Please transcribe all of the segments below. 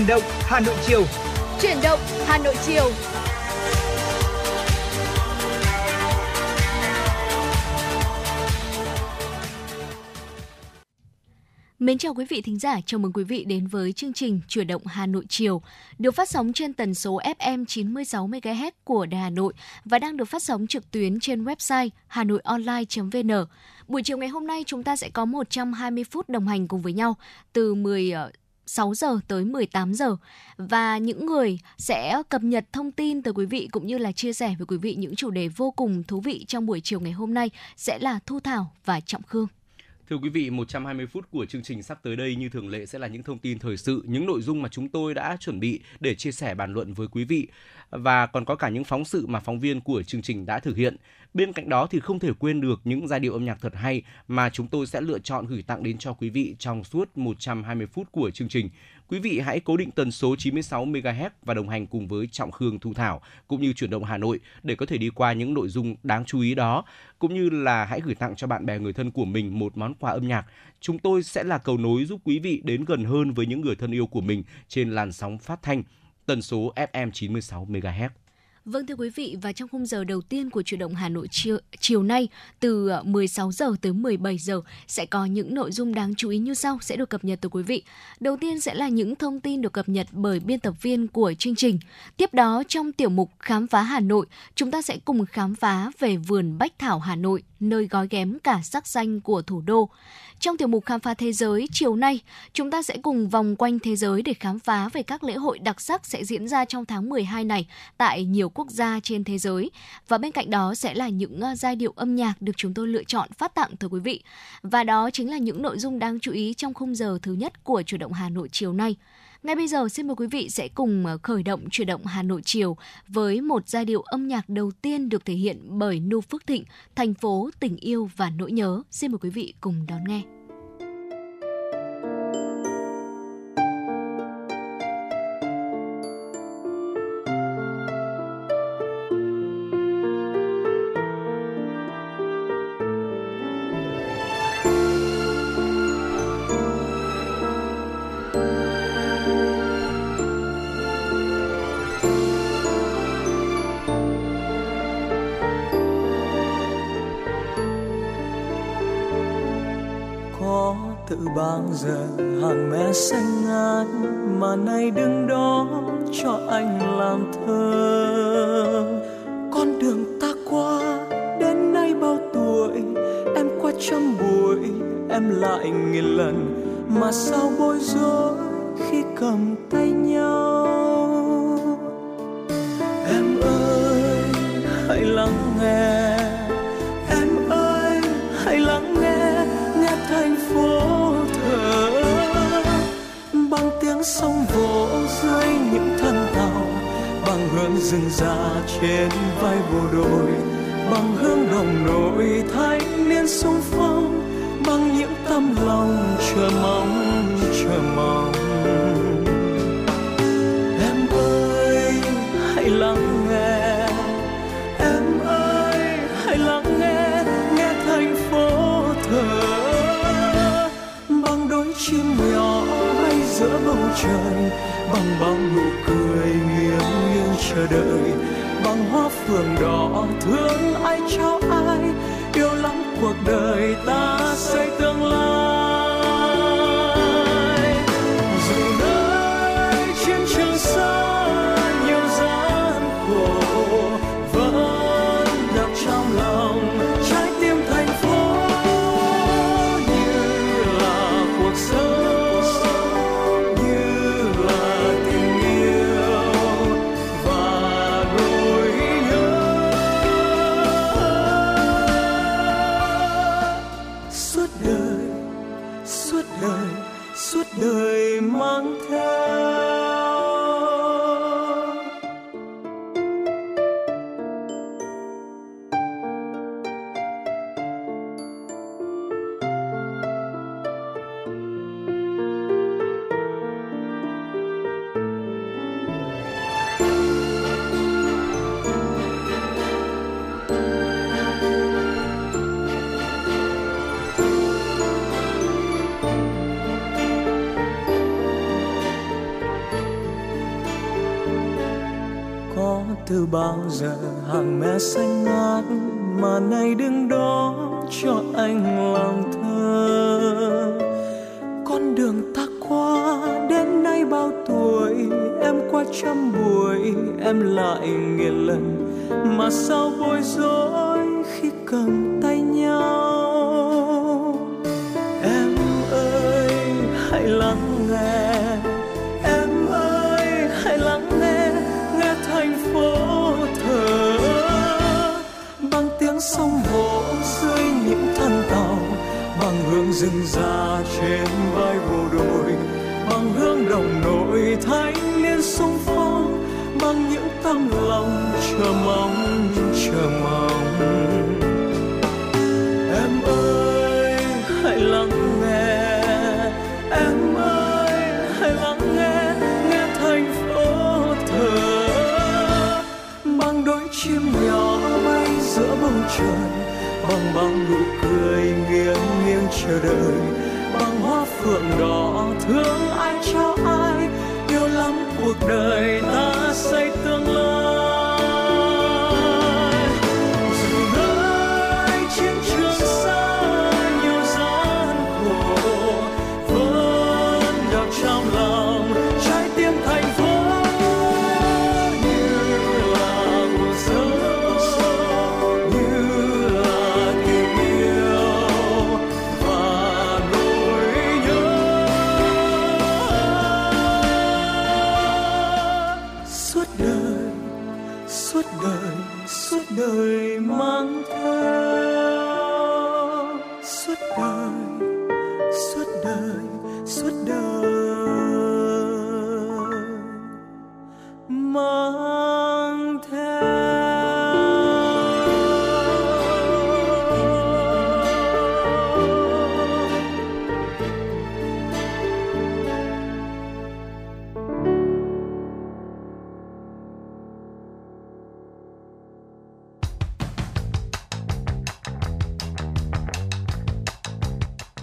Chuyển động Hà Nội chiều. Chuyển động Hà Nội chiều. Mến chào quý vị thính giả, chào mừng quý vị đến với chương trình Chuyển động Hà Nội chiều, được phát sóng trên tần số FM 96 MHz của Đài Hà Nội và đang được phát sóng trực tuyến trên website hanoionline.vn. Buổi chiều ngày hôm nay chúng ta sẽ có 120 phút đồng hành cùng với nhau từ 10 6 giờ tới 18 giờ và những người sẽ cập nhật thông tin từ quý vị cũng như là chia sẻ với quý vị những chủ đề vô cùng thú vị trong buổi chiều ngày hôm nay sẽ là Thu Thảo và Trọng Khương. Thưa quý vị, 120 phút của chương trình sắp tới đây như thường lệ sẽ là những thông tin thời sự, những nội dung mà chúng tôi đã chuẩn bị để chia sẻ bàn luận với quý vị và còn có cả những phóng sự mà phóng viên của chương trình đã thực hiện. Bên cạnh đó thì không thể quên được những giai điệu âm nhạc thật hay mà chúng tôi sẽ lựa chọn gửi tặng đến cho quý vị trong suốt 120 phút của chương trình. Quý vị hãy cố định tần số 96 MHz và đồng hành cùng với Trọng Khương Thu Thảo cũng như chuyển động Hà Nội để có thể đi qua những nội dung đáng chú ý đó cũng như là hãy gửi tặng cho bạn bè người thân của mình một món quà âm nhạc. Chúng tôi sẽ là cầu nối giúp quý vị đến gần hơn với những người thân yêu của mình trên làn sóng phát thanh tần số FM 96 MHz. Vâng thưa quý vị và trong khung giờ đầu tiên của chuyển động Hà Nội chiều, chiều nay từ ờ, 16 giờ tới 17 giờ sẽ có những nội dung đáng chú ý như sau sẽ được cập nhật từ quý vị. Đầu tiên sẽ là những thông tin được cập nhật bởi biên tập viên của chương trình. Tiếp đó trong tiểu mục Khám phá Hà Nội, chúng ta sẽ cùng khám phá về vườn Bách Thảo Hà Nội, nơi gói ghém cả sắc xanh của thủ đô. Trong tiểu mục Khám phá Thế giới chiều nay, chúng ta sẽ cùng vòng quanh thế giới để khám phá về các lễ hội đặc sắc sẽ diễn ra trong tháng 12 này tại nhiều quốc gia trên thế giới. Và bên cạnh đó sẽ là những ờ, giai điệu âm nhạc được chúng tôi lựa chọn phát tặng tới quý vị. Và đó chính là những nội dung đáng chú ý trong khung giờ thứ nhất của chủ động Hà Nội chiều nay. Ngay bây giờ xin mời quý vị sẽ cùng ờ, khởi động chuyển động Hà Nội chiều với một giai điệu âm nhạc đầu tiên được thể hiện bởi Nu Phước Thịnh, thành phố tình yêu và nỗi nhớ. Xin mời quý vị cùng đón nghe. Sao bối chim nhỏ giữa bầu trời bằng bao nụ cười nghiêng nghiêng chờ đợi. Bằng hoa phượng đỏ thương ai, cho ai, yêu lắm cuộc đời ta xây tương lai.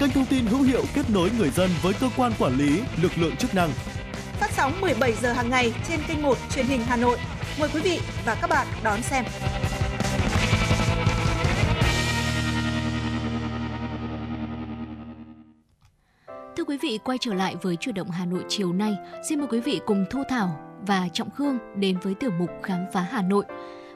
kênh thông tin hữu hiệu kết nối người dân với cơ quan quản lý, lực lượng chức năng. Phát sóng 17 giờ hàng ngày trên kênh 1 truyền hình Hà Nội. Mời quý vị và các bạn đón xem. Thưa quý vị, quay trở lại với chuyển động Hà Nội chiều nay, xin mời quý vị cùng Thu Thảo và Trọng Khương đến với tiểu mục Khám phá Hà Nội.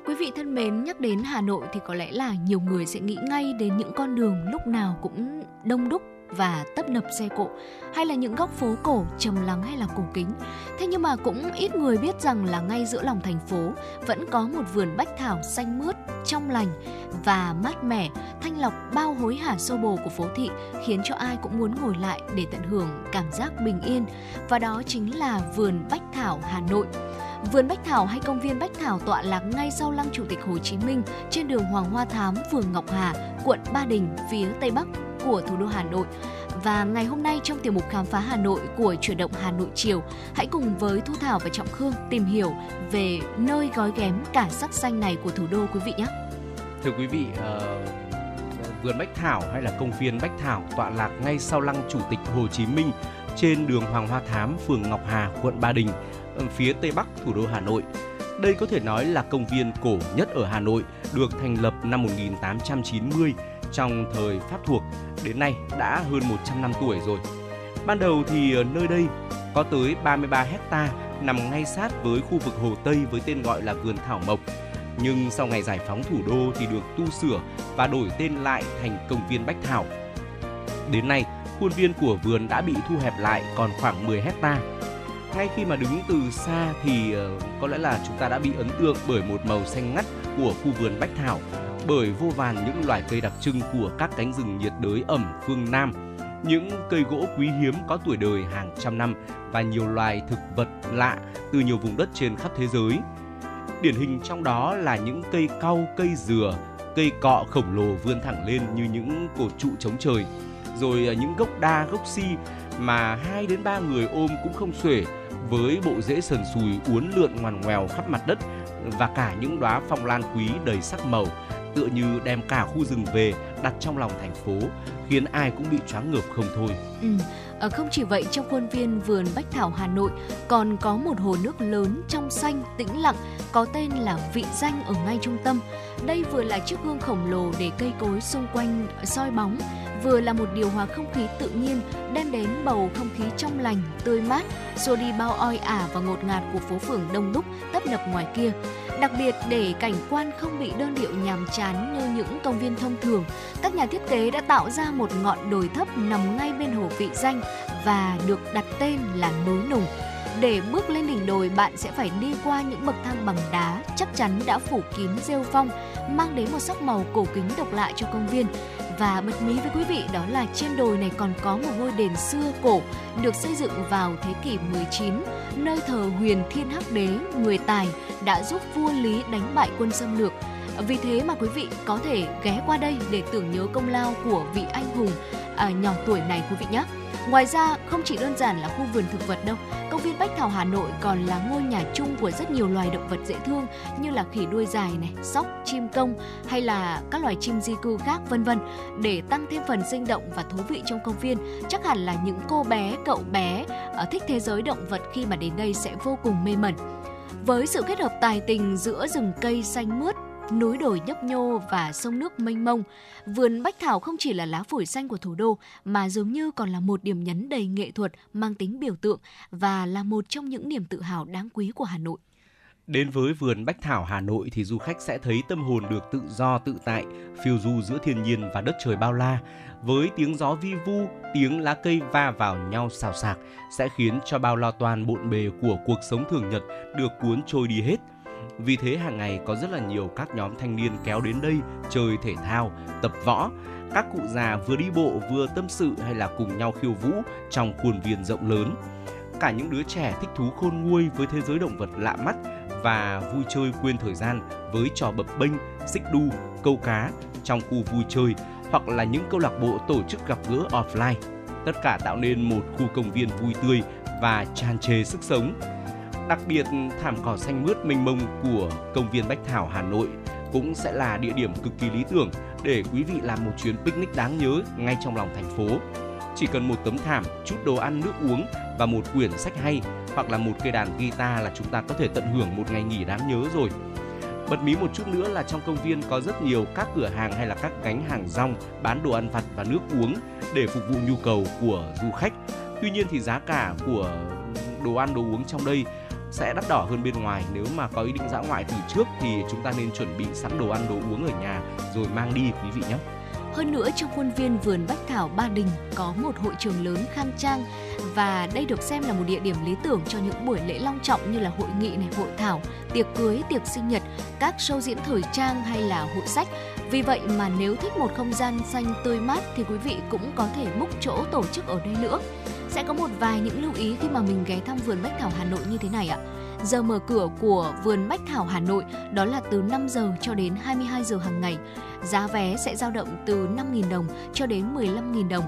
Quý vị thân mến, nhắc đến Hà Nội thì có lẽ là nhiều người sẽ nghĩ ngay đến những con đường lúc nào cũng đông đúc và tấp nập xe cộ hay là những góc phố cổ trầm lắng hay là cổ kính. Thế nhưng mà cũng ít người biết rằng là ngay giữa lòng thành phố vẫn có một vườn bách thảo xanh mướt, trong lành và mát mẻ, thanh lọc bao hối hả xô bồ của phố thị khiến cho ai cũng muốn ngồi lại để tận hưởng cảm giác bình yên. Và đó chính là vườn bách thảo Hà Nội. Vườn Bách Thảo hay công viên Bách Thảo tọa lạc ngay sau lăng Chủ tịch Hồ Chí Minh trên đường Hoàng Hoa Thám, phường Ngọc Hà, quận Ba Đình, phía Tây Bắc của thủ đô Hà Nội. Và ngày hôm nay trong tiểu mục khám phá Hà Nội của chuyển động Hà Nội chiều, hãy cùng với Thu Thảo và Trọng Khương tìm hiểu về nơi gói ghém cả sắc xanh này của thủ đô quý vị nhé. Thưa quý vị, uh, vườn Bách Thảo hay là công viên Bách Thảo tọa lạc ngay sau lăng Chủ tịch Hồ Chí Minh trên đường Hoàng Hoa Thám, phường Ngọc Hà, quận Ba Đình, phía tây bắc thủ đô Hà Nội. Đây có thể nói là công viên cổ nhất ở Hà Nội, được thành lập năm 1890 trong thời Pháp thuộc, đến nay đã hơn 100 năm tuổi rồi. Ban đầu thì nơi đây có tới 33 hecta nằm ngay sát với khu vực Hồ Tây với tên gọi là vườn Thảo Mộc. Nhưng sau ngày giải phóng thủ đô thì được tu sửa và đổi tên lại thành công viên Bách Thảo. Đến nay, khuôn viên của vườn đã bị thu hẹp lại còn khoảng 10 hecta. Ngay khi mà đứng từ xa thì uh, có lẽ là chúng ta đã bị ấn tượng bởi một màu xanh ngắt của khu vườn Bách Thảo, bởi vô vàn những loài cây đặc trưng của các cánh rừng nhiệt đới ẩm phương Nam, những cây gỗ quý hiếm có tuổi đời hàng trăm năm và nhiều loài thực vật lạ từ nhiều vùng đất trên khắp thế giới. Điển hình trong đó là những cây cau, cây dừa, cây cọ khổng lồ vươn thẳng lên như những cột trụ chống trời. Rồi ờ, những gốc đa, gốc si mà hai đến ba người ôm cũng không xuể với bộ rễ sần sùi uốn lượn ngoằn ngoèo khắp mặt đất và cả những đóa phong lan quý đầy sắc màu tựa như đem cả khu rừng về đặt trong lòng thành phố khiến ai cũng bị choáng ngợp không thôi. Ừ. À, không chỉ vậy trong khuôn viên vườn Bách Thảo Hà Nội còn có một hồ nước lớn trong xanh tĩnh lặng có tên là Vị Danh ở ngay trung tâm. Đây vừa là chiếc gương khổng lồ để cây cối xung quanh soi bóng, vừa là một điều hòa không khí tự nhiên đem đến bầu không khí trong lành, tươi mát, xua đi bao oi ả và ngột ngạt của phố phường đông đúc tấp nập ngoài kia. Đặc biệt để cảnh quan không bị đơn điệu nhàm chán như những công viên thông thường, các nhà thiết kế đã tạo ra một ngọn đồi thấp nằm ngay bên hồ vị danh và được đặt tên là núi nùng. Để bước lên đỉnh đồi, bạn sẽ phải đi qua những bậc thang bằng đá chắc chắn đã phủ kín rêu phong, mang đến một sắc màu cổ kính độc lạ cho công viên. Và bật mí với quý vị đó là trên đồi này còn có một ngôi đền xưa cổ được xây dựng vào thế kỷ 19, nơi thờ huyền thiên hắc đế, người tài đã giúp vua Lý đánh bại quân xâm lược. Vì thế mà quý vị có thể ghé qua đây để tưởng nhớ công lao của vị anh hùng à, nhỏ tuổi này quý vị nhé. Ngoài ra, không chỉ đơn giản là khu vườn thực vật đâu, công viên Bách Thảo Hà Nội còn là ngôi nhà chung của rất nhiều loài động vật dễ thương như là khỉ đuôi dài này, sóc, chim công hay là các loài chim di cư khác vân vân. Để tăng thêm phần sinh động và thú vị trong công viên, chắc hẳn là những cô bé, cậu bé ở thích thế giới động vật khi mà đến đây sẽ vô cùng mê mẩn. Với sự kết hợp tài tình giữa rừng cây xanh mướt, núi đồi nhấp nhô và sông nước mênh mông, vườn bách thảo không chỉ là lá phổi xanh của thủ đô mà dường như còn là một điểm nhấn đầy nghệ thuật mang tính biểu tượng và là một trong những niềm tự hào đáng quý của Hà Nội. Đến với vườn Bách Thảo Hà Nội thì du khách sẽ thấy tâm hồn được tự do tự tại, phiêu du giữa thiên nhiên và đất trời bao la. Với tiếng gió vi vu, tiếng lá cây va vào nhau xào xạc sẽ khiến cho bao lo toan bộn bề của cuộc sống thường nhật được cuốn trôi đi hết – vì thế hàng ngày có rất là nhiều các nhóm thanh niên kéo đến đây chơi thể thao, tập võ. Các cụ già vừa đi bộ vừa tâm sự hay là cùng nhau khiêu vũ trong khuôn viên rộng lớn. Cả những đứa trẻ thích thú khôn nguôi với thế giới động vật lạ mắt và vui chơi quên thời gian với trò bập bênh, xích đu, câu cá trong khu vui chơi hoặc là những câu lạc bộ tổ chức gặp gỡ offline. Tất cả tạo nên một khu công viên vui tươi và tràn trề sức sống Đặc biệt, thảm cỏ xanh mướt mênh mông của công viên Bách Thảo Hà Nội cũng sẽ là địa điểm cực kỳ lý tưởng để quý vị làm một chuyến picnic đáng nhớ ngay trong lòng thành phố. Chỉ cần một tấm thảm, chút đồ ăn nước uống và một quyển sách hay hoặc là một cây đàn guitar là chúng ta có thể tận hưởng một ngày nghỉ đáng nhớ rồi. Bật mí một chút nữa là trong công viên có rất nhiều các cửa hàng hay là các gánh hàng rong bán đồ ăn vặt và nước uống để phục vụ nhu cầu của du khách. Tuy nhiên thì giá cả của đồ ăn đồ uống trong đây sẽ đắt đỏ hơn bên ngoài nếu mà có ý định dã ngoại từ trước thì chúng ta nên chuẩn bị sẵn đồ ăn đồ uống ở nhà rồi mang đi quý vị nhé. Hơn nữa trong khuôn viên vườn Bách Thảo Ba Đình có một hội trường lớn khang trang và đây được xem là một địa điểm lý tưởng cho những buổi lễ long trọng như là hội nghị này, hội thảo, tiệc cưới, tiệc sinh nhật, các show diễn thời trang hay là hội sách. Vì vậy mà nếu thích một không gian xanh tươi mát thì quý vị cũng có thể book chỗ tổ chức ở đây nữa sẽ có một vài những lưu ý khi mà mình ghé thăm vườn Bách Thảo Hà Nội như thế này ạ. Giờ mở cửa của vườn Bách Thảo Hà Nội, đó là từ 5 giờ cho đến 22 giờ hàng ngày. Giá vé sẽ dao động từ 5.000 đồng cho đến 15.000 đồng.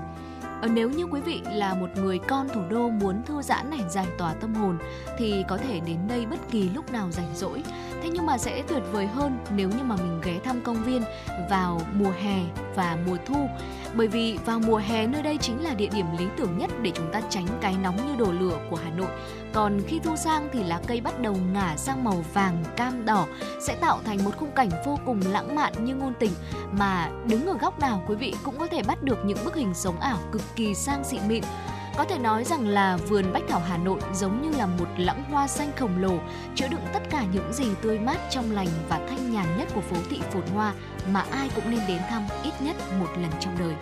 ở nếu như quý vị là một người con thủ đô muốn thư giãn này, giải tỏa tâm hồn, thì có thể đến đây bất kỳ lúc nào rảnh rỗi. Thế nhưng mà sẽ tuyệt vời hơn nếu như mà mình ghé thăm công viên vào mùa hè và mùa thu bởi vì vào mùa hè nơi đây chính là địa điểm lý tưởng nhất để chúng ta tránh cái nóng như đổ lửa của Hà Nội. Còn khi thu sang thì lá cây bắt đầu ngả sang màu vàng, cam, đỏ sẽ tạo thành một khung cảnh vô cùng lãng mạn như ngôn tình mà đứng ở góc nào quý vị cũng có thể bắt được những bức hình sống ảo cực kỳ sang xịn mịn. Có thể nói rằng là vườn Bách Thảo Hà Nội giống như là một lãng hoa xanh khổng lồ, chứa đựng tất cả những gì tươi mát trong lành và thanh nhàn nhất của phố thị phồn hoa mà ai cũng nên đến thăm ít nhất một lần trong đời.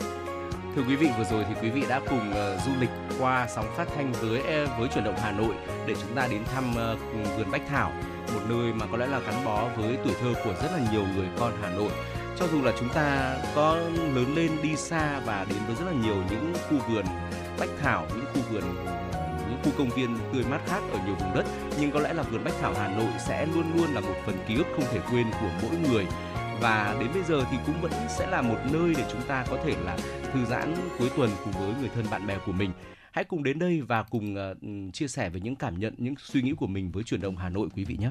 Thưa quý vị, vừa rồi thì quý vị đã cùng uh, du lịch qua sóng phát thanh với với chuyển động Hà Nội để chúng ta đến thăm uh, vườn Bách Thảo, một nơi mà có lẽ là gắn bó với tuổi thơ của rất là nhiều người con Hà Nội. Cho dù là chúng ta có lớn lên đi xa và đến với rất là nhiều những khu vườn Bách Thảo, vườn ờ, những khu công viên tươi mát khác ở nhiều vùng đất. Nhưng có lẽ là vườn Bách Thảo Hà Nội sẽ luôn luôn là một phần ký ức không thể quên của mỗi người. Và đến bây giờ thì cũng vẫn sẽ là một nơi để chúng ta có thể là thư giãn cuối tuần cùng với người thân bạn bè của mình. Hãy cùng đến đây và cùng uh, chia sẻ về những cảm nhận những suy nghĩ của mình với chuyển động Hà Nội quý vị nhé.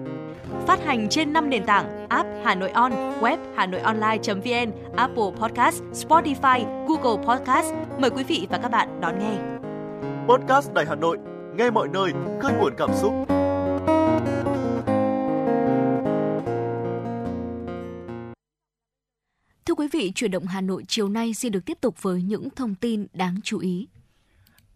Phát hành trên 5 nền tảng app Hà Nội On, web Hà Nội Online.vn, Apple Podcast, Spotify, Google Podcast. Mời quý vị và các bạn đón nghe. Podcast Đài Hà Nội, nghe mọi nơi, khơi nguồn cảm xúc. Thưa quý vị, chuyển động Hà Nội chiều nay xin được tiếp tục với những thông tin đáng chú ý.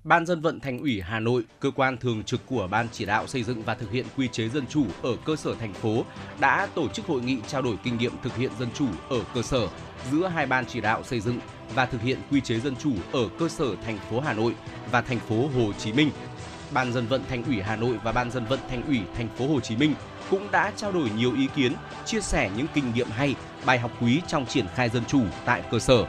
Ban dân vận Thành ủy Hà Nội, cơ quan thường trực của Ban chỉ đạo xây dựng và thực hiện quy chế dân chủ ở cơ sở thành phố đã tổ chức hội nghị trao đổi kinh nghiệm thực hiện dân chủ ở cơ sở giữa hai ban chỉ đạo xây dựng và thực hiện quy chế dân chủ ở cơ sở thành phố Hà Nội và thành phố Hồ Chí Minh. Ban dân vận Thành ủy Hà Nội và Ban dân vận Thành ủy thành phố Hồ Chí Minh cũng đã trao đổi nhiều ý kiến, chia sẻ những kinh nghiệm hay, bài học quý trong triển khai dân chủ tại cơ sở.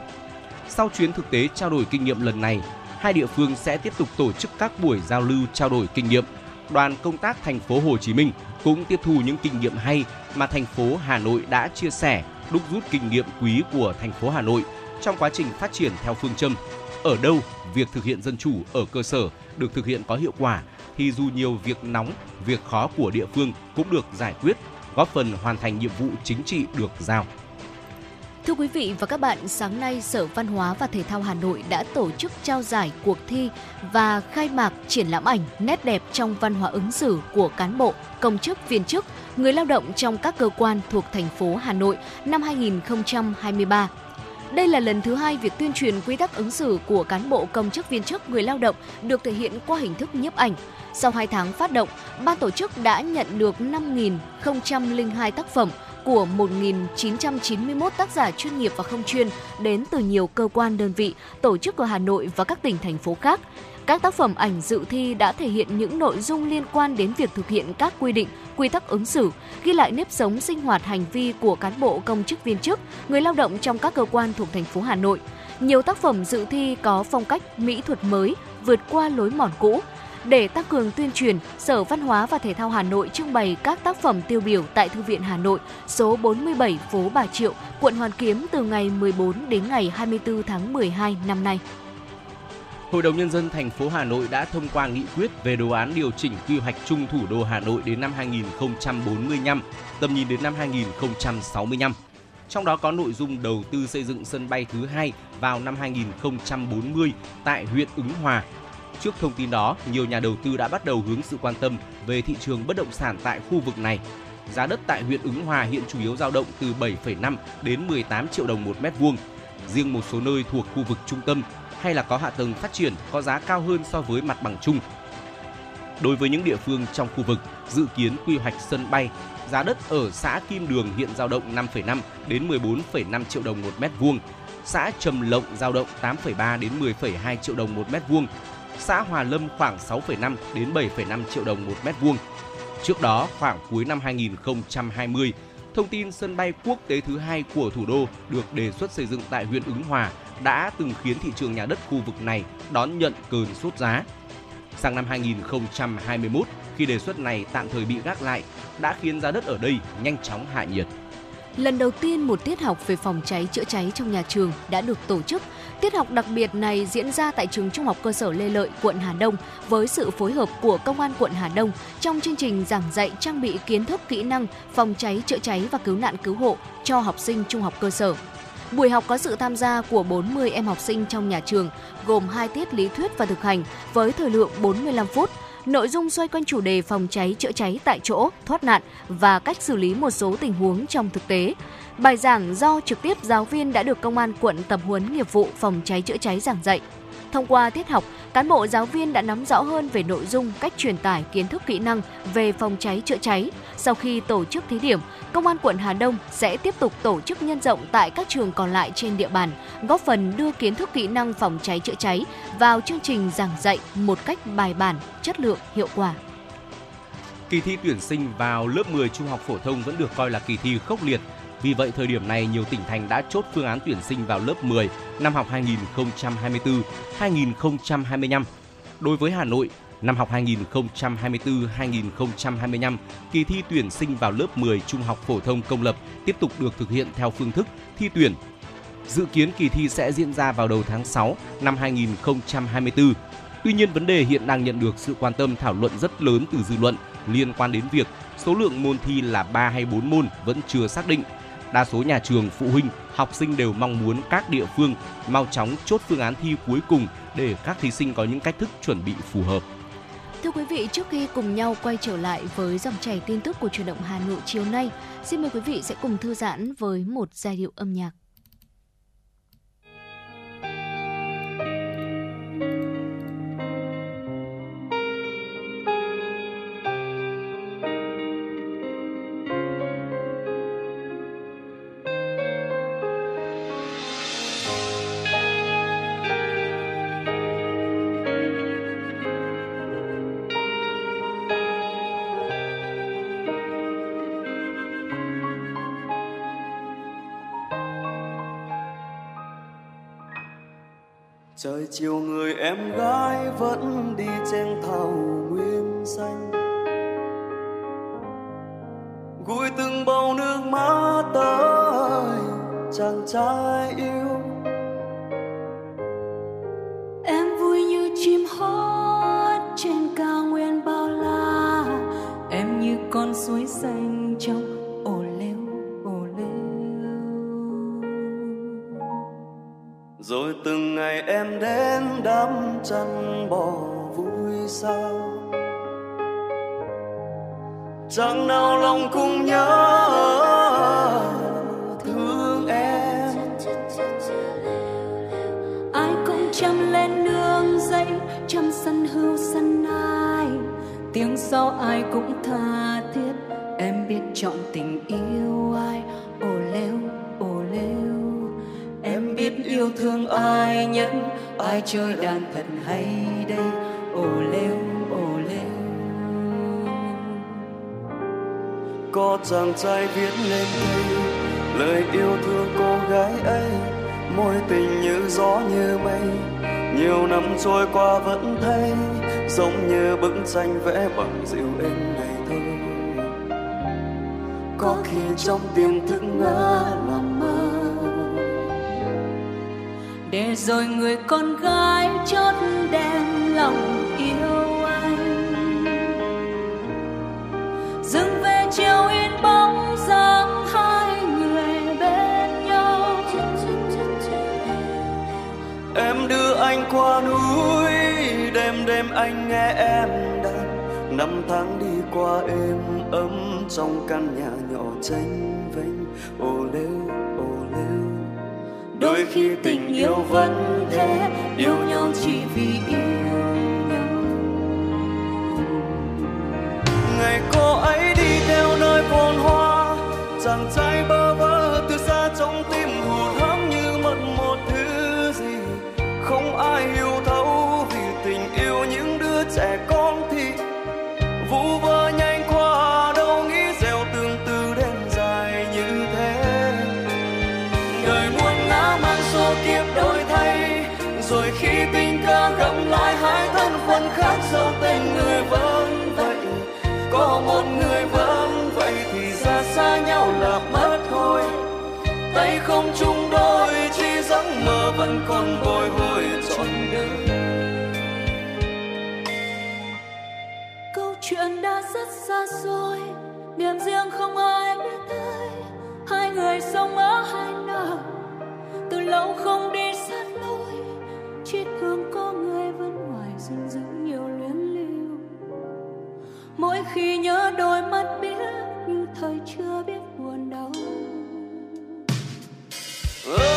Sau chuyến thực tế trao đổi kinh nghiệm lần này, hai địa phương sẽ tiếp tục tổ chức các buổi giao lưu trao đổi kinh nghiệm. Đoàn công tác thành phố Hồ Chí Minh cũng tiếp thu những kinh nghiệm hay mà thành phố Hà Nội đã chia sẻ, đúc rút kinh nghiệm quý của thành phố Hà Nội trong quá trình phát triển theo phương châm ở đâu việc thực hiện dân chủ ở cơ sở được thực hiện có hiệu quả thì dù nhiều việc nóng, việc khó của địa phương cũng được giải quyết, góp phần hoàn thành nhiệm vụ chính trị được giao. Thưa quý vị và các bạn, sáng nay Sở Văn hóa và Thể thao Hà Nội đã tổ chức trao giải cuộc thi và khai mạc triển lãm ảnh nét đẹp trong văn hóa ứng xử của cán bộ, công chức, viên chức, người lao động trong các cơ quan thuộc thành phố Hà Nội năm 2023. Đây là lần thứ hai việc tuyên truyền quy tắc ứng xử của cán bộ công chức viên chức người lao động được thể hiện qua hình thức nhiếp ảnh. Sau 2 tháng phát động, ban tổ chức đã nhận được 5.002 tác phẩm của 1.991 tác giả chuyên nghiệp và không chuyên đến từ nhiều cơ quan đơn vị, tổ chức ở Hà Nội và các tỉnh thành phố khác. Các tác phẩm ảnh dự thi đã thể hiện những nội dung liên quan đến việc thực hiện các quy định, quy tắc ứng xử, ghi lại nếp sống sinh hoạt hành vi của cán bộ công chức viên chức, người lao động trong các cơ quan thuộc thành phố Hà Nội. Nhiều tác phẩm dự thi có phong cách mỹ thuật mới, vượt qua lối mòn cũ, để tăng cường tuyên truyền, Sở Văn hóa và Thể thao Hà Nội trưng bày các tác phẩm tiêu biểu tại Thư viện Hà Nội, số 47 phố Bà Triệu, quận Hoàn Kiếm từ ngày 14 đến ngày 24 tháng 12 năm nay. Hội đồng nhân dân thành phố Hà Nội đã thông qua nghị quyết về đồ án điều chỉnh quy hoạch chung thủ đô Hà Nội đến năm 2045, tầm nhìn đến năm 2065. Trong đó có nội dung đầu tư xây dựng sân bay thứ hai vào năm 2040 tại huyện Ứng Hòa. Trước thông tin đó, nhiều nhà đầu tư đã bắt đầu hướng sự quan tâm về thị trường bất động sản tại khu vực này. Giá đất tại huyện Ứng Hòa hiện chủ yếu dao động từ 7,5 đến 18 triệu đồng một mét vuông. Riêng một số nơi thuộc khu vực trung tâm hay là có hạ tầng phát triển có giá cao hơn so với mặt bằng chung. Đối với những địa phương trong khu vực dự kiến quy hoạch sân bay, giá đất ở xã Kim Đường hiện dao động 5,5 đến 14,5 triệu đồng một mét vuông, xã Trầm Lộng dao động 8,3 đến 10,2 triệu đồng một mét vuông, xã Hòa Lâm khoảng 6,5 đến 7,5 triệu đồng một mét vuông. Trước đó, khoảng cuối năm 2020, thông tin sân bay quốc tế thứ hai của thủ đô được đề xuất xây dựng tại huyện Ứng Hòa đã từng khiến thị trường nhà đất khu vực này đón nhận cơn sốt giá. Sang năm 2021, khi đề xuất này tạm thời bị gác lại, đã khiến giá đất ở đây nhanh chóng hạ nhiệt. Lần đầu tiên một tiết học về phòng cháy chữa cháy trong nhà trường đã được tổ chức. Tiết học đặc biệt này diễn ra tại trường Trung học cơ sở Lê Lợi, quận Hà Đông với sự phối hợp của Công an quận Hà Đông trong chương trình giảng dạy trang bị kiến thức kỹ năng phòng cháy chữa cháy và cứu nạn cứu hộ cho học sinh trung học cơ sở. Buổi học có sự tham gia của 40 em học sinh trong nhà trường, gồm 2 tiết lý thuyết và thực hành với thời lượng 45 phút. Nội dung xoay quanh chủ đề phòng cháy chữa cháy tại chỗ, thoát nạn và cách xử lý một số tình huống trong thực tế. Bài giảng do trực tiếp giáo viên đã được công an quận tập huấn nghiệp vụ phòng cháy chữa cháy giảng dạy. Thông qua tiết học, cán bộ giáo viên đã nắm rõ hơn về nội dung, cách truyền tải kiến thức kỹ năng về phòng cháy chữa cháy. Sau khi tổ chức thí điểm, Công an quận Hà Đông sẽ tiếp tục tổ chức nhân rộng tại các trường còn lại trên địa bàn, góp phần đưa kiến thức kỹ năng phòng cháy chữa cháy vào chương trình giảng dạy một cách bài bản, chất lượng, hiệu quả. Kỳ thi tuyển sinh vào lớp 10 trung học phổ thông vẫn được coi là kỳ thi khốc liệt. Vì vậy, thời điểm này, nhiều tỉnh thành đã chốt phương án tuyển sinh vào lớp 10 năm học 2024-2025. Đối với Hà Nội, năm học 2024-2025, kỳ thi tuyển sinh vào lớp 10 trung học phổ thông công lập tiếp tục được thực hiện theo phương thức thi tuyển. Dự kiến kỳ thi sẽ diễn ra vào đầu tháng 6 năm 2024. Tuy nhiên, vấn đề hiện đang nhận được sự quan tâm thảo luận rất lớn từ dư luận liên quan đến việc số lượng môn thi là 3 hay 4 môn vẫn chưa xác định. Đa số nhà trường, phụ huynh, học sinh đều mong muốn các địa phương mau chóng chốt phương án thi cuối cùng để các thí sinh có những cách thức chuẩn bị phù hợp. Thưa quý vị, trước khi cùng nhau quay trở lại với dòng chảy tin tức của truyền động Hà Nội chiều nay, xin mời quý vị sẽ cùng thư giãn với một giai điệu âm nhạc. Chiều người em gái vẫn đi trên thảo nguyên xanh. Gùi từng bầu nước mắt tới chàng trai yêu. Em vui như chim hót trên cao nguyên bao la, em như con suối xanh chân chăn bò vui sao? Chẳng nào lòng cũng nhớ thương em. Ai cũng chăm lên nương dây chăm sân hưu sân ai tiếng sau ai cũng tha thiết, em biết trọng tình yêu ai. Yêu thương ai nhất? Ai chơi đàn thật hay đây? Ồ lêu ồ lêu. Có chàng trai viết lên đây, lời yêu thương cô gái ấy môi tình như gió như mây. Nhiều năm trôi qua vẫn thấy, giống như bức tranh vẽ bằng dịu êm ngày thơ. Có khi trong tiềm thức ngỡ là để rồi người con gái chót đem lòng yêu anh. Dừng về chiều in bóng dáng hai người bên nhau. Em đưa anh qua núi, đêm đêm anh nghe em đàn. Năm tháng đi qua êm ấm trong căn nhà nhỏ tranh vênh. Ô lêu đôi khi tình yêu vẫn thế, yêu nhau chỉ vì yêu nhau. Ngày cô ấy đi theo nơi phồn hoa, chàng trai bơ vơ từ xa trong tim hụt hẫng như mất một thứ gì. Không ai hiểu có một người vắng vậy thì ra xa nhau là mất thôi. Tay không chung đôi, chỉ giấc mơ vẫn còn bồi hồi trọn đời câu chuyện đã rất xa xôi, niềm riêng không ai biết tới. Hai người sống ở hai nơi, từ lâu không đi sát lối. Chỉ thương có người vẫn ngoài rừng rừng khi nhớ đôi mắt biết như thời chưa biết buồn đau oh.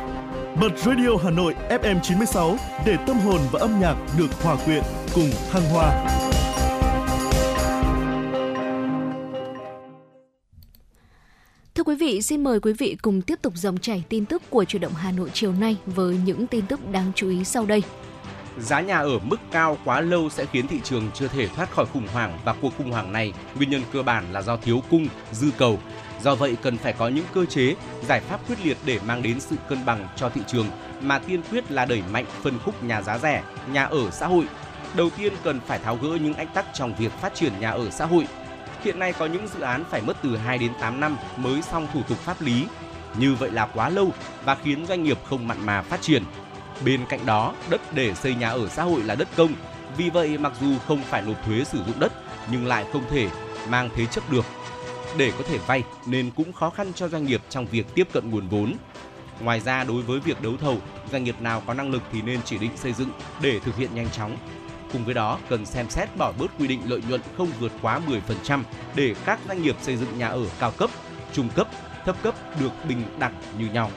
Bật Radio Hà Nội FM 96 để tâm hồn và âm nhạc được hòa quyện cùng thăng hoa. Thưa quý vị, xin mời quý vị cùng tiếp tục dòng chảy tin tức của chủ động Hà Nội chiều nay với những tin tức đáng chú ý sau đây. Giá nhà ở mức cao quá lâu sẽ khiến thị trường chưa thể thoát khỏi khủng hoảng và cuộc khủng hoảng này nguyên nhân cơ bản là do thiếu cung, dư cầu Do vậy cần phải có những cơ chế, giải pháp quyết liệt để mang đến sự cân bằng cho thị trường mà tiên quyết là đẩy mạnh phân khúc nhà giá rẻ, nhà ở xã hội. Đầu tiên cần phải tháo gỡ những ách tắc trong việc phát triển nhà ở xã hội. Hiện nay có những dự án phải mất từ 2 đến 8 năm mới xong thủ tục pháp lý. Như vậy là quá lâu và khiến doanh nghiệp không mặn mà phát triển. Bên cạnh đó, đất để xây nhà ở xã hội là đất công. Vì vậy mặc dù không phải nộp thuế sử dụng đất nhưng lại không thể mang thế chấp được để có thể vay nên cũng khó khăn cho doanh nghiệp trong việc tiếp cận nguồn vốn. Ngoài ra đối với việc đấu thầu, doanh nghiệp nào có năng lực thì nên chỉ định xây dựng để thực hiện nhanh chóng. Cùng với đó, cần xem xét bỏ bớt quy định lợi nhuận không vượt quá 10% để các doanh nghiệp xây dựng nhà ở cao cấp, trung cấp, thấp cấp được bình đẳng như nhau.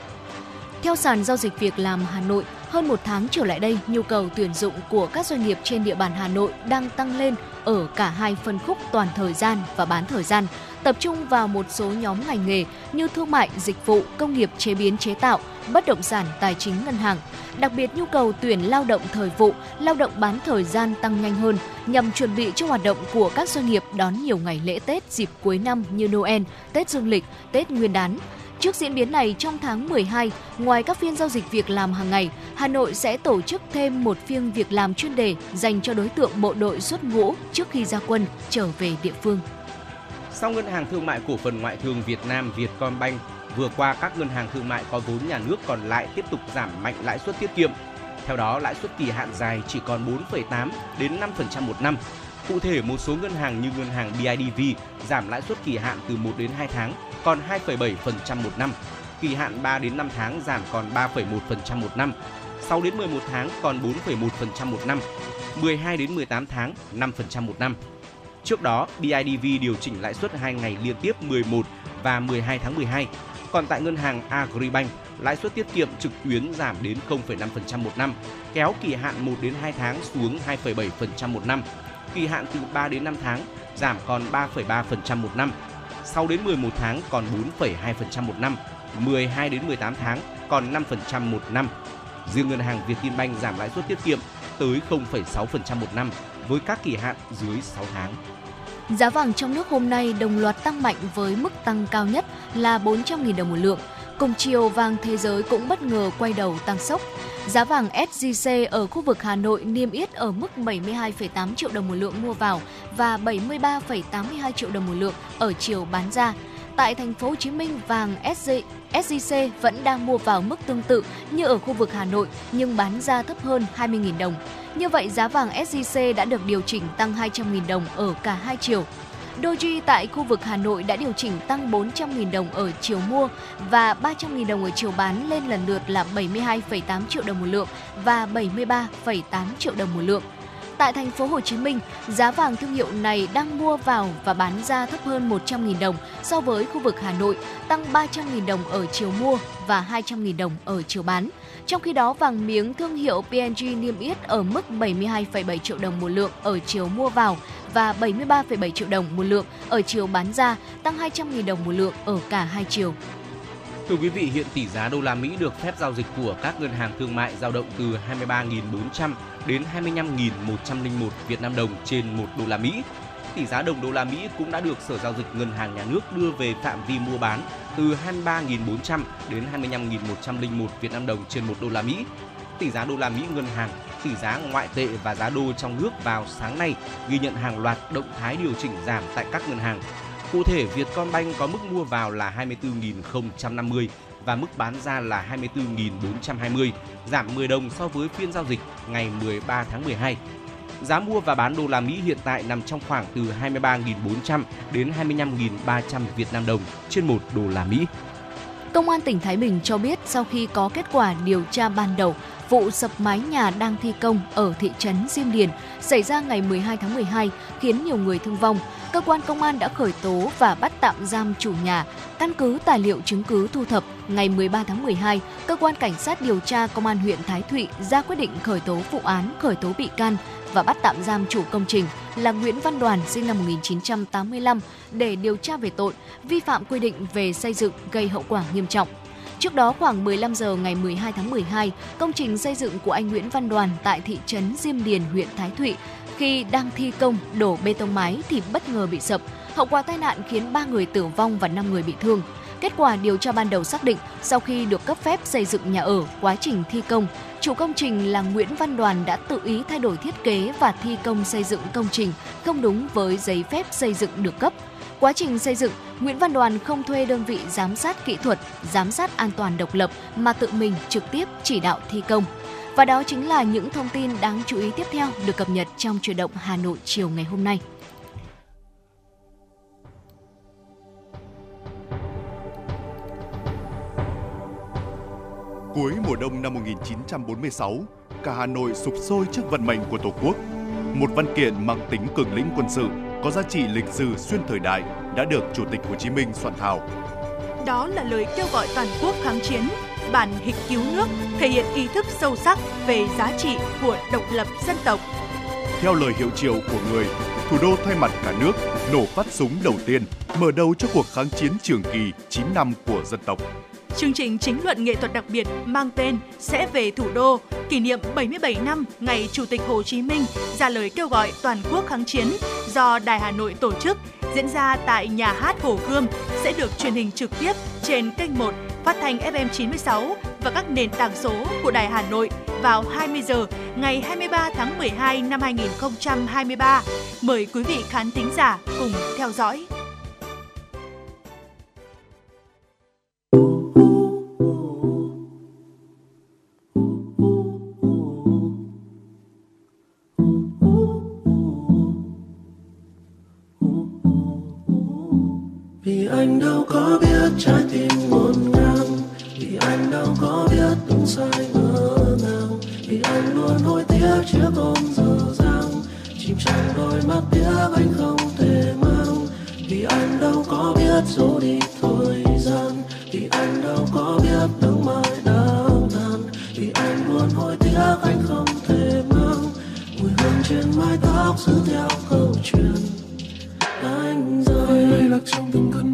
Theo sàn giao dịch việc làm Hà Nội, hơn một tháng trở lại đây, nhu cầu tuyển dụng của các doanh nghiệp trên địa bàn Hà Nội đang tăng lên ở cả hai phân khúc toàn thời gian và bán thời gian, tập trung vào một số nhóm ngành nghề như thương mại, dịch vụ, công nghiệp chế biến chế tạo, bất động sản, tài chính ngân hàng. Đặc biệt nhu cầu tuyển lao động thời vụ, lao động bán thời gian tăng nhanh hơn nhằm chuẩn bị cho hoạt động của các doanh nghiệp đón nhiều ngày lễ Tết dịp cuối năm như Noel, Tết Dương lịch, Tết Nguyên đán. Trước diễn biến này, trong tháng 12, ngoài các phiên giao dịch việc làm hàng ngày, Hà Nội sẽ tổ chức thêm một phiên việc làm chuyên đề dành cho đối tượng bộ đội xuất ngũ trước khi ra quân trở về địa phương. Sau Ngân hàng Thương mại Cổ phần Ngoại thương Việt Nam Vietcombank, vừa qua các ngân hàng thương mại có vốn nhà nước còn lại tiếp tục giảm mạnh lãi suất tiết kiệm. Theo đó, lãi suất kỳ hạn dài chỉ còn 4,8 đến 5% một năm. Cụ thể, một số ngân hàng như ngân hàng BIDV giảm lãi suất kỳ hạn từ 1 đến 2 tháng còn 2,7% một năm, kỳ hạn 3 đến 5 tháng giảm còn 3,1% một năm, 6 đến 11 tháng còn 4,1% một năm, 12 đến 18 tháng 5% một năm. Trước đó, BIDV điều chỉnh lãi suất 2 ngày liên tiếp 11 và 12 tháng 12. Còn tại ngân hàng Agribank, lãi suất tiết kiệm trực tuyến giảm đến 0,5% một năm, kéo kỳ hạn 1 đến 2 tháng xuống 2,7% một năm, kỳ hạn từ 3 đến 5 tháng giảm còn 3,3% một năm, 6 đến 11 tháng còn 4,2% một năm, 12 đến 18 tháng còn 5% một năm. Riêng ngân hàng Vietinbank giảm lãi suất tiết kiệm tới 0,6% một năm với các kỳ hạn dưới 6 tháng. Giá vàng trong nước hôm nay đồng loạt tăng mạnh với mức tăng cao nhất là 400.000 đồng một lượng. Cùng chiều vàng thế giới cũng bất ngờ quay đầu tăng sốc. Giá vàng SJC ở khu vực Hà Nội niêm yết ở mức 72,8 triệu đồng một lượng mua vào và 73,82 triệu đồng một lượng ở chiều bán ra. Tại thành phố Hồ Chí Minh, vàng SJ, SJC vẫn đang mua vào mức tương tự như ở khu vực Hà Nội nhưng bán ra thấp hơn 20.000 đồng. Như vậy, giá vàng SJC đã được điều chỉnh tăng 200.000 đồng ở cả hai chiều. Doji tại khu vực Hà Nội đã điều chỉnh tăng 400.000 đồng ở chiều mua và 300.000 đồng ở chiều bán lên lần lượt là 72,8 triệu đồng một lượng và 73,8 triệu đồng một lượng. Tại thành phố Hồ Chí Minh, giá vàng thương hiệu này đang mua vào và bán ra thấp hơn 100.000 đồng so với khu vực Hà Nội, tăng 300.000 đồng ở chiều mua và 200.000 đồng ở chiều bán. Trong khi đó, vàng miếng thương hiệu PNG niêm yết ở mức 72,7 triệu đồng một lượng ở chiều mua vào và 73,7 triệu đồng một lượng ở chiều bán ra, tăng 200.000 đồng một lượng ở cả hai chiều. Thưa quý vị, hiện tỷ giá đô la Mỹ được phép giao dịch của các ngân hàng thương mại dao động từ 23.400 đến 25.101 Việt Nam đồng trên 1 đô la Mỹ. Tỷ giá đồng đô la Mỹ cũng đã được Sở giao dịch Ngân hàng Nhà nước đưa về phạm vi mua bán từ 23.400 đến 25.101 Việt Nam đồng trên 1 đô la Mỹ. Tỷ giá đô la Mỹ ngân hàng, tỷ giá ngoại tệ và giá đô trong nước vào sáng nay ghi nhận hàng loạt động thái điều chỉnh giảm tại các ngân hàng Cụ thể, Vietcombank có mức mua vào là 24.050 và mức bán ra là 24.420, giảm 10 đồng so với phiên giao dịch ngày 13 tháng 12. Giá mua và bán đô la Mỹ hiện tại nằm trong khoảng từ 23.400 đến 25.300 Việt Nam đồng trên 1 đô la Mỹ. Công an tỉnh Thái Bình cho biết sau khi có kết quả điều tra ban đầu, vụ sập mái nhà đang thi công ở thị trấn Diêm Điền xảy ra ngày 12 tháng 12 khiến nhiều người thương vong, cơ quan công an đã khởi tố và bắt tạm giam chủ nhà. Căn cứ tài liệu chứng cứ thu thập, ngày 13 tháng 12, cơ quan cảnh sát điều tra công an huyện Thái Thụy ra quyết định khởi tố vụ án, khởi tố bị can và bắt tạm giam chủ công trình là Nguyễn Văn Đoàn sinh năm 1985 để điều tra về tội vi phạm quy định về xây dựng gây hậu quả nghiêm trọng. Trước đó khoảng 15 giờ ngày 12 tháng 12, công trình xây dựng của anh Nguyễn Văn Đoàn tại thị trấn Diêm Điền, huyện Thái Thụy khi đang thi công đổ bê tông mái thì bất ngờ bị sập. Hậu quả tai nạn khiến 3 người tử vong và 5 người bị thương. Kết quả điều tra ban đầu xác định, sau khi được cấp phép xây dựng nhà ở, quá trình thi công, chủ công trình là Nguyễn Văn Đoàn đã tự ý thay đổi thiết kế và thi công xây dựng công trình không đúng với giấy phép xây dựng được cấp. Quá trình xây dựng, Nguyễn Văn Đoàn không thuê đơn vị giám sát kỹ thuật, giám sát an toàn độc lập mà tự mình trực tiếp chỉ đạo thi công. Và đó chính là những thông tin đáng chú ý tiếp theo được cập nhật trong chuyển động Hà Nội chiều ngày hôm nay. Cuối mùa đông năm 1946, cả Hà Nội sụp sôi trước vận mệnh của Tổ quốc. Một văn kiện mang tính cường lĩnh quân sự, có giá trị lịch sử xuyên thời đại đã được Chủ tịch Hồ Chí Minh soạn thảo. Đó là lời kêu gọi toàn quốc kháng chiến bản hịch cứu nước thể hiện ý thức sâu sắc về giá trị của độc lập dân tộc. Theo lời hiệu triệu của người, thủ đô thay mặt cả nước nổ phát súng đầu tiên, mở đầu cho cuộc kháng chiến trường kỳ 9 năm của dân tộc. Chương trình chính luận nghệ thuật đặc biệt mang tên Sẽ về thủ đô, kỷ niệm 77 năm ngày Chủ tịch Hồ Chí Minh ra lời kêu gọi toàn quốc kháng chiến do Đài Hà Nội tổ chức diễn ra tại nhà hát Hồ Gươm sẽ được truyền hình trực tiếp trên kênh 1 phát thanh FM 96 và các nền tảng số của Đài Hà Nội vào 20 giờ ngày 23 tháng 12 năm 2023. Mời quý vị khán thính giả cùng theo dõi. Vì anh đâu có biết trái tim ngổn ngang, vì anh đâu có biết đúng sai ngỡ ngàng vì anh luôn hối tiếc trước ôm dở dang, chìm trong đôi mắt tiếc anh không thể mang. Vì anh đâu có biết dấu đi thời gian, vì anh đâu có biết nắng mai đang tàn. Vì anh luôn hối tiếc anh không thể mang. Mùi hương trên mái tóc giữ theo câu chuyện anh rơi lạc trong từng cơn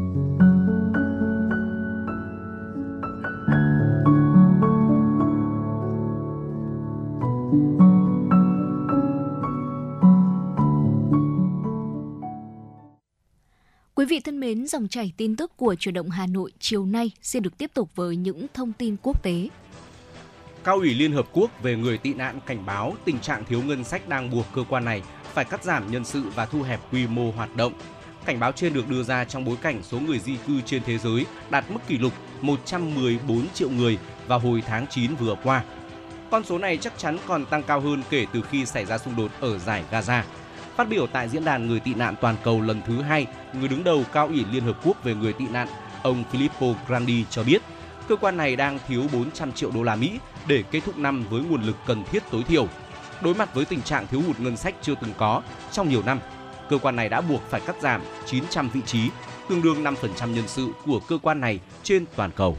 Quý vị thân mến, dòng chảy tin tức của Chủ động Hà Nội chiều nay xin được tiếp tục với những thông tin quốc tế. Cao ủy Liên Hợp Quốc về người tị nạn cảnh báo tình trạng thiếu ngân sách đang buộc cơ quan này phải cắt giảm nhân sự và thu hẹp quy mô hoạt động. Cảnh báo trên được đưa ra trong bối cảnh số người di cư trên thế giới đạt mức kỷ lục 114 triệu người vào hồi tháng 9 vừa qua. Con số này chắc chắn còn tăng cao hơn kể từ khi xảy ra xung đột ở giải Gaza. Phát biểu tại diễn đàn người tị nạn toàn cầu lần thứ hai, người đứng đầu cao ủy Liên Hợp Quốc về người tị nạn, ông Filippo Grandi cho biết, cơ quan này đang thiếu 400 triệu đô la Mỹ để kết thúc năm với nguồn lực cần thiết tối thiểu. Đối mặt với tình trạng thiếu hụt ngân sách chưa từng có trong nhiều năm, cơ quan này đã buộc phải cắt giảm 900 vị trí, tương đương 5% nhân sự của cơ quan này trên toàn cầu.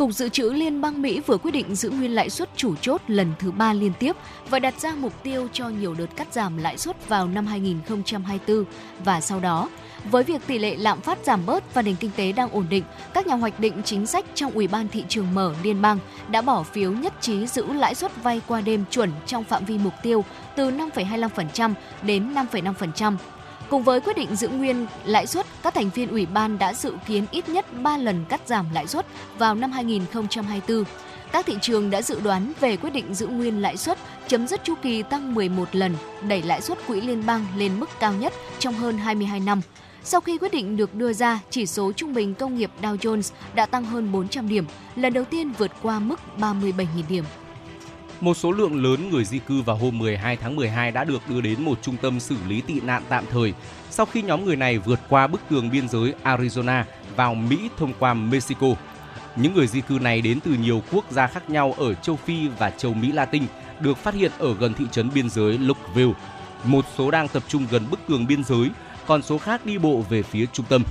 Cục Dự trữ Liên bang Mỹ vừa quyết định giữ nguyên lãi suất chủ chốt lần thứ ba liên tiếp và đặt ra mục tiêu cho nhiều đợt cắt giảm lãi suất vào năm 2024 và sau đó. Với việc tỷ lệ lạm phát giảm bớt và nền kinh tế đang ổn định, các nhà hoạch định chính sách trong Ủy ban thị trường mở liên bang đã bỏ phiếu nhất trí giữ lãi suất vay qua đêm chuẩn trong phạm vi mục tiêu từ 5,25% đến 5,5%. Cùng với quyết định giữ nguyên lãi suất, các thành viên ủy ban đã dự kiến ít nhất 3 lần cắt giảm lãi suất vào năm 2024. Các thị trường đã dự đoán về quyết định giữ nguyên lãi suất, chấm dứt chu kỳ tăng 11 lần, đẩy lãi suất quỹ liên bang lên mức cao nhất trong hơn 22 năm. Sau khi quyết định được đưa ra, chỉ số trung bình công nghiệp Dow Jones đã tăng hơn 400 điểm, lần đầu tiên vượt qua mức 37.000 điểm. Một số lượng lớn người di cư vào hôm 12 tháng 12 đã được đưa đến một trung tâm xử lý tị nạn tạm thời sau khi nhóm người này vượt qua bức tường biên giới Arizona vào Mỹ thông qua Mexico. Những người di cư này đến từ nhiều quốc gia khác nhau ở châu Phi và châu Mỹ Latin được phát hiện ở gần thị trấn biên giới Lookville. Một số đang tập trung gần bức tường biên giới, còn số khác đi bộ về phía trung tâm.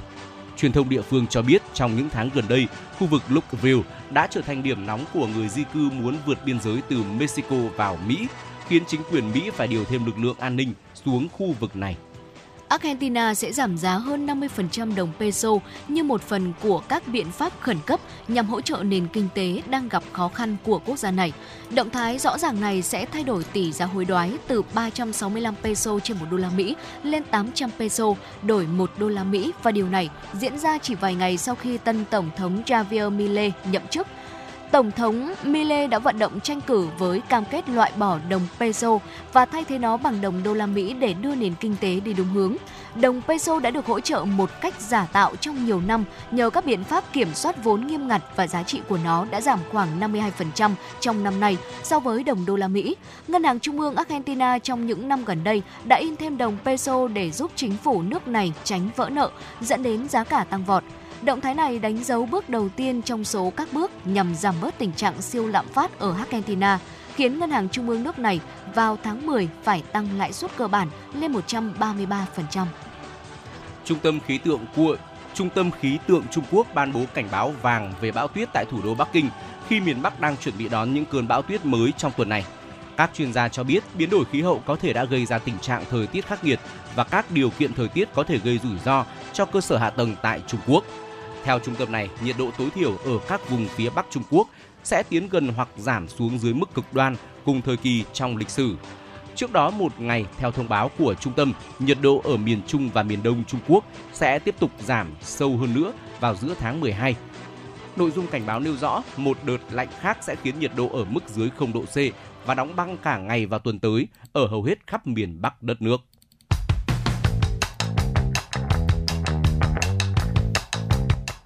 Truyền thông địa phương cho biết trong những tháng gần đây, khu vực Lookville đã trở thành điểm nóng của người di cư muốn vượt biên giới từ Mexico vào Mỹ, khiến chính quyền Mỹ phải điều thêm lực lượng an ninh xuống khu vực này. Argentina sẽ giảm giá hơn 50% đồng peso như một phần của các biện pháp khẩn cấp nhằm hỗ trợ nền kinh tế đang gặp khó khăn của quốc gia này. Động thái rõ ràng này sẽ thay đổi tỷ giá hối đoái từ 365 peso trên 1 đô la Mỹ lên 800 peso, đổi 1 đô la Mỹ và điều này diễn ra chỉ vài ngày sau khi tân tổng thống Javier Milei nhậm chức Tổng thống Mile đã vận động tranh cử với cam kết loại bỏ đồng peso và thay thế nó bằng đồng đô la Mỹ để đưa nền kinh tế đi đúng hướng. Đồng peso đã được hỗ trợ một cách giả tạo trong nhiều năm nhờ các biện pháp kiểm soát vốn nghiêm ngặt và giá trị của nó đã giảm khoảng 52% trong năm nay so với đồng đô la Mỹ. Ngân hàng Trung ương Argentina trong những năm gần đây đã in thêm đồng peso để giúp chính phủ nước này tránh vỡ nợ, dẫn đến giá cả tăng vọt. Động thái này đánh dấu bước đầu tiên trong số các bước nhằm giảm bớt tình trạng siêu lạm phát ở Argentina, khiến ngân hàng trung ương nước này vào tháng 10 phải tăng lãi suất cơ bản lên 133%. Trung tâm khí tượng của Trung tâm khí tượng Trung Quốc ban bố cảnh báo vàng về bão tuyết tại thủ đô Bắc Kinh khi miền Bắc đang chuẩn bị đón những cơn bão tuyết mới trong tuần này. Các chuyên gia cho biết biến đổi khí hậu có thể đã gây ra tình trạng thời tiết khắc nghiệt và các điều kiện thời tiết có thể gây rủi ro cho cơ sở hạ tầng tại Trung Quốc. Theo trung tâm này, nhiệt độ tối thiểu ở các vùng phía Bắc Trung Quốc sẽ tiến gần hoặc giảm xuống dưới mức cực đoan cùng thời kỳ trong lịch sử. Trước đó một ngày, theo thông báo của trung tâm, nhiệt độ ở miền Trung và miền Đông Trung Quốc sẽ tiếp tục giảm sâu hơn nữa vào giữa tháng 12. Nội dung cảnh báo nêu rõ một đợt lạnh khác sẽ khiến nhiệt độ ở mức dưới 0 độ C và đóng băng cả ngày và tuần tới ở hầu hết khắp miền Bắc đất nước.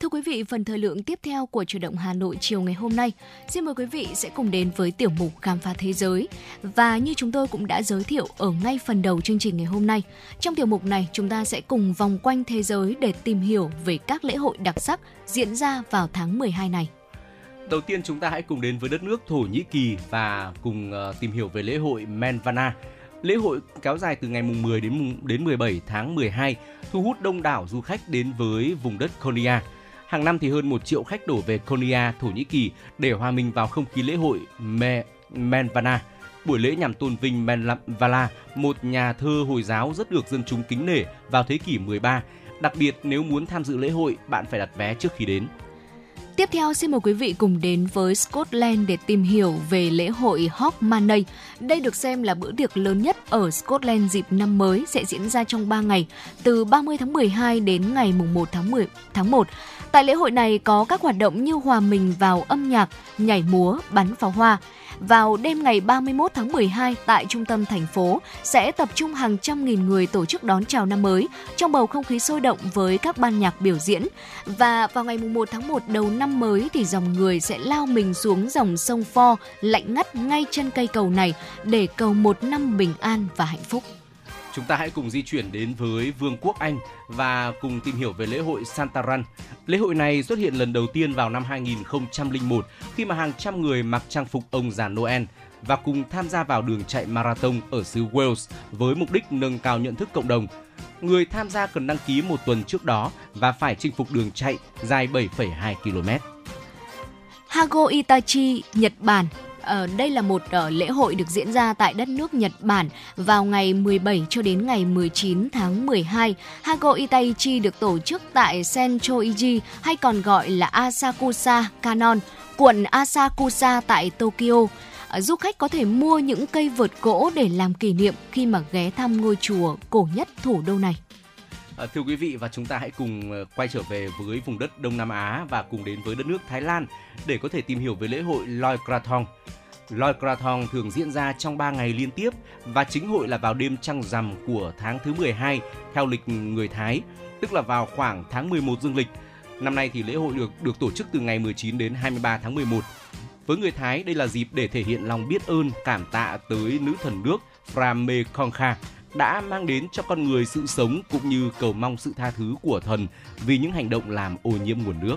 Thưa quý vị, phần thời lượng tiếp theo của chủ động Hà Nội chiều ngày hôm nay, xin mời quý vị sẽ cùng đến với tiểu mục Khám phá thế giới. Và như chúng tôi cũng đã giới thiệu ở ngay phần đầu chương trình ngày hôm nay, trong tiểu mục này chúng ta sẽ cùng vòng quanh thế giới để tìm hiểu về các lễ hội đặc sắc diễn ra vào tháng 12 này. Đầu tiên chúng ta hãy cùng đến với đất nước Thổ Nhĩ Kỳ và cùng ờ, tìm hiểu về lễ hội Menvana. Lễ hội kéo dài từ ngày mùng 10 đến mùng, đến 17 tháng 12, thu hút đông đảo du khách đến với vùng đất Konya. Hàng năm thì hơn 1 triệu khách đổ về Konya, Thổ Nhĩ Kỳ để hòa mình vào không khí lễ hội Me, Menvana. Buổi lễ nhằm tôn vinh Menvala, một nhà thơ Hồi giáo rất được dân chúng kính nể vào thế kỷ 13. Đặc biệt nếu muốn tham dự lễ hội, bạn phải đặt vé trước khi đến. Tiếp theo xin mời quý vị cùng đến với Scotland để tìm hiểu về lễ hội Hogmanay. Đây được xem là bữa tiệc lớn nhất ở Scotland dịp năm mới sẽ diễn ra trong 3 ngày, từ 30 tháng 12 đến ngày mùng 1 tháng 10 tháng 1. Tại lễ hội này có các hoạt động như hòa mình vào âm nhạc, nhảy múa, bắn pháo hoa. Vào đêm ngày 31 tháng 12 tại trung tâm thành phố, sẽ tập trung hàng trăm nghìn người tổ chức đón chào năm mới, trong bầu không khí sôi động với các ban nhạc biểu diễn. Và vào ngày 1 tháng 1 đầu năm mới thì dòng người sẽ lao mình xuống dòng sông Pho, lạnh ngắt ngay chân cây cầu này để cầu một năm bình an và hạnh phúc. Chúng ta hãy cùng di chuyển đến với Vương quốc Anh và cùng tìm hiểu về lễ hội Santaran. Lễ hội này xuất hiện lần đầu tiên vào năm 2001 khi mà hàng trăm người mặc trang phục ông già Noel và cùng tham gia vào đường chạy marathon ở xứ Wales với mục đích nâng cao nhận thức cộng đồng. Người tham gia cần đăng ký một tuần trước đó và phải chinh phục đường chạy dài 7,2 km. Hago Itachi, Nhật Bản Ờ, đây là một ờ, lễ hội được diễn ra tại đất nước Nhật Bản vào ngày 17 cho đến ngày 19 tháng 12. Hago Itaichi được tổ chức tại Senchoiji hay còn gọi là Asakusa Canon, quận Asakusa tại Tokyo. Ờ, du khách có thể mua những cây vượt gỗ để làm kỷ niệm khi mà ghé thăm ngôi chùa cổ nhất thủ đô này. À, thưa quý vị và chúng ta hãy cùng ờ, quay trở về với vùng đất Đông Nam Á và cùng đến với đất nước Thái Lan để có thể tìm hiểu về lễ hội Loi Krathong. Loi Krathong thường diễn ra trong 3 ngày liên tiếp và chính hội là vào đêm trăng rằm của tháng thứ 12 theo lịch người Thái, tức là vào khoảng tháng 11 dương lịch. Năm nay thì lễ hội được được tổ chức từ ngày 19 đến 23 tháng 11. Với người Thái, đây là dịp để thể hiện lòng biết ơn, cảm tạ tới nữ thần nước Framekongkha, đã mang đến cho con người sự sống cũng như cầu mong sự tha thứ của thần vì những hành động làm ô nhiễm nguồn nước.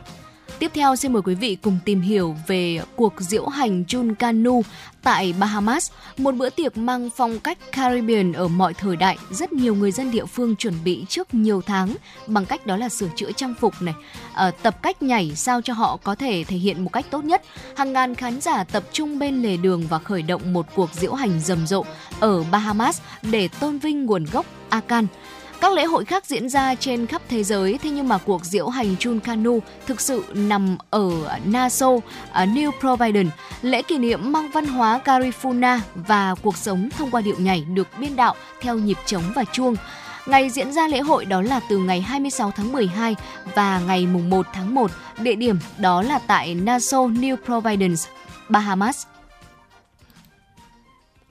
Tiếp theo xin mời quý vị cùng tìm hiểu về cuộc diễu hành Jun Canu tại Bahamas, một bữa tiệc mang phong cách Caribbean ở mọi thời đại. Rất nhiều người dân địa phương chuẩn bị trước nhiều tháng bằng cách đó là sửa chữa trang phục này, à, tập cách nhảy sao cho họ có thể thể hiện một cách tốt nhất. Hàng ngàn khán giả tập trung bên lề đường và khởi động một cuộc diễu hành rầm rộ ở Bahamas để tôn vinh nguồn gốc Akan. Các lễ hội khác diễn ra trên khắp thế giới, thế nhưng mà cuộc diễu hành Chun Kanu thực sự nằm ở Nassau, ở New Providence. Lễ kỷ niệm mang văn hóa Garifuna và cuộc sống thông qua điệu nhảy được biên đạo theo nhịp trống và chuông. Ngày diễn ra lễ hội đó là từ ngày 26 tháng 12 và ngày mùng 1 tháng 1. Địa điểm đó là tại Nassau, New Providence, Bahamas.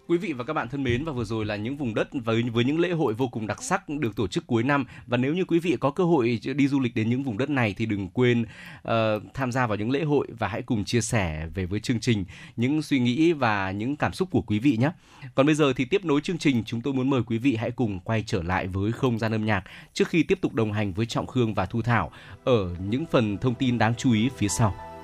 Quý vị và các bạn thân mến và vừa rồi là những vùng đất với với những lễ hội vô cùng đặc sắc được tổ chức cuối năm và nếu như quý vị có cơ hội đi du lịch đến những vùng đất này thì đừng quên uh, tham gia vào những lễ hội và hãy cùng chia sẻ về với chương trình những suy nghĩ và những cảm xúc của quý vị nhé. Còn bây giờ thì tiếp nối chương trình chúng tôi muốn mời quý vị hãy cùng quay trở lại với không gian âm nhạc trước khi tiếp tục đồng hành với Trọng Khương và Thu Thảo ở những phần thông tin đáng chú ý phía sau.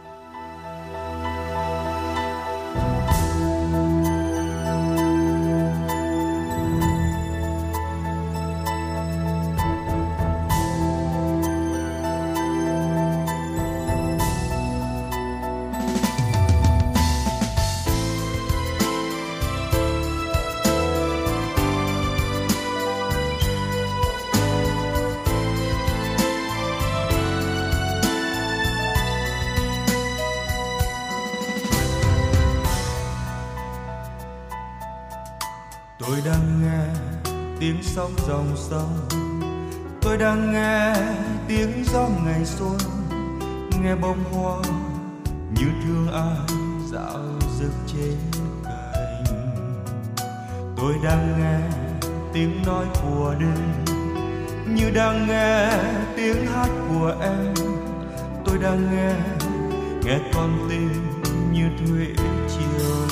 Như đang nghe tiếng hát của em. Tôi đang nghe nghe con tim như thuế chiều.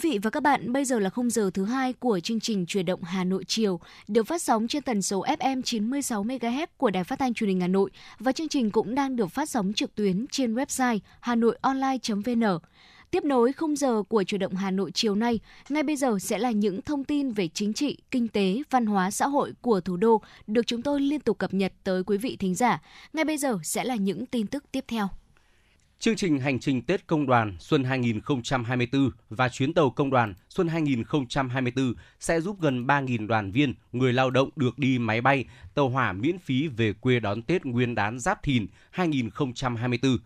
Vị và các bạn, bây giờ là khung giờ thứ hai của chương trình Truyền động Hà Nội chiều, được phát sóng trên tần số FM 96 MHz của Đài Phát thanh Truyền hình Hà Nội và chương trình cũng đang được phát sóng trực tuyến trên website hanoionline.vn. Tiếp nối khung giờ của Truyền động Hà Nội chiều nay, ngay bây giờ sẽ là những thông tin về chính trị, kinh tế, văn hóa xã hội của thủ đô được chúng tôi liên tục cập nhật tới quý vị thính giả. Ngay bây giờ sẽ là những tin tức tiếp theo. Chương trình hành trình Tết Công đoàn Xuân 2024 và chuyến tàu Công đoàn Xuân 2024 sẽ giúp gần 3.000 đoàn viên, người lao động được đi máy bay, tàu hỏa miễn phí về quê đón Tết Nguyên đán Giáp Thìn 2024.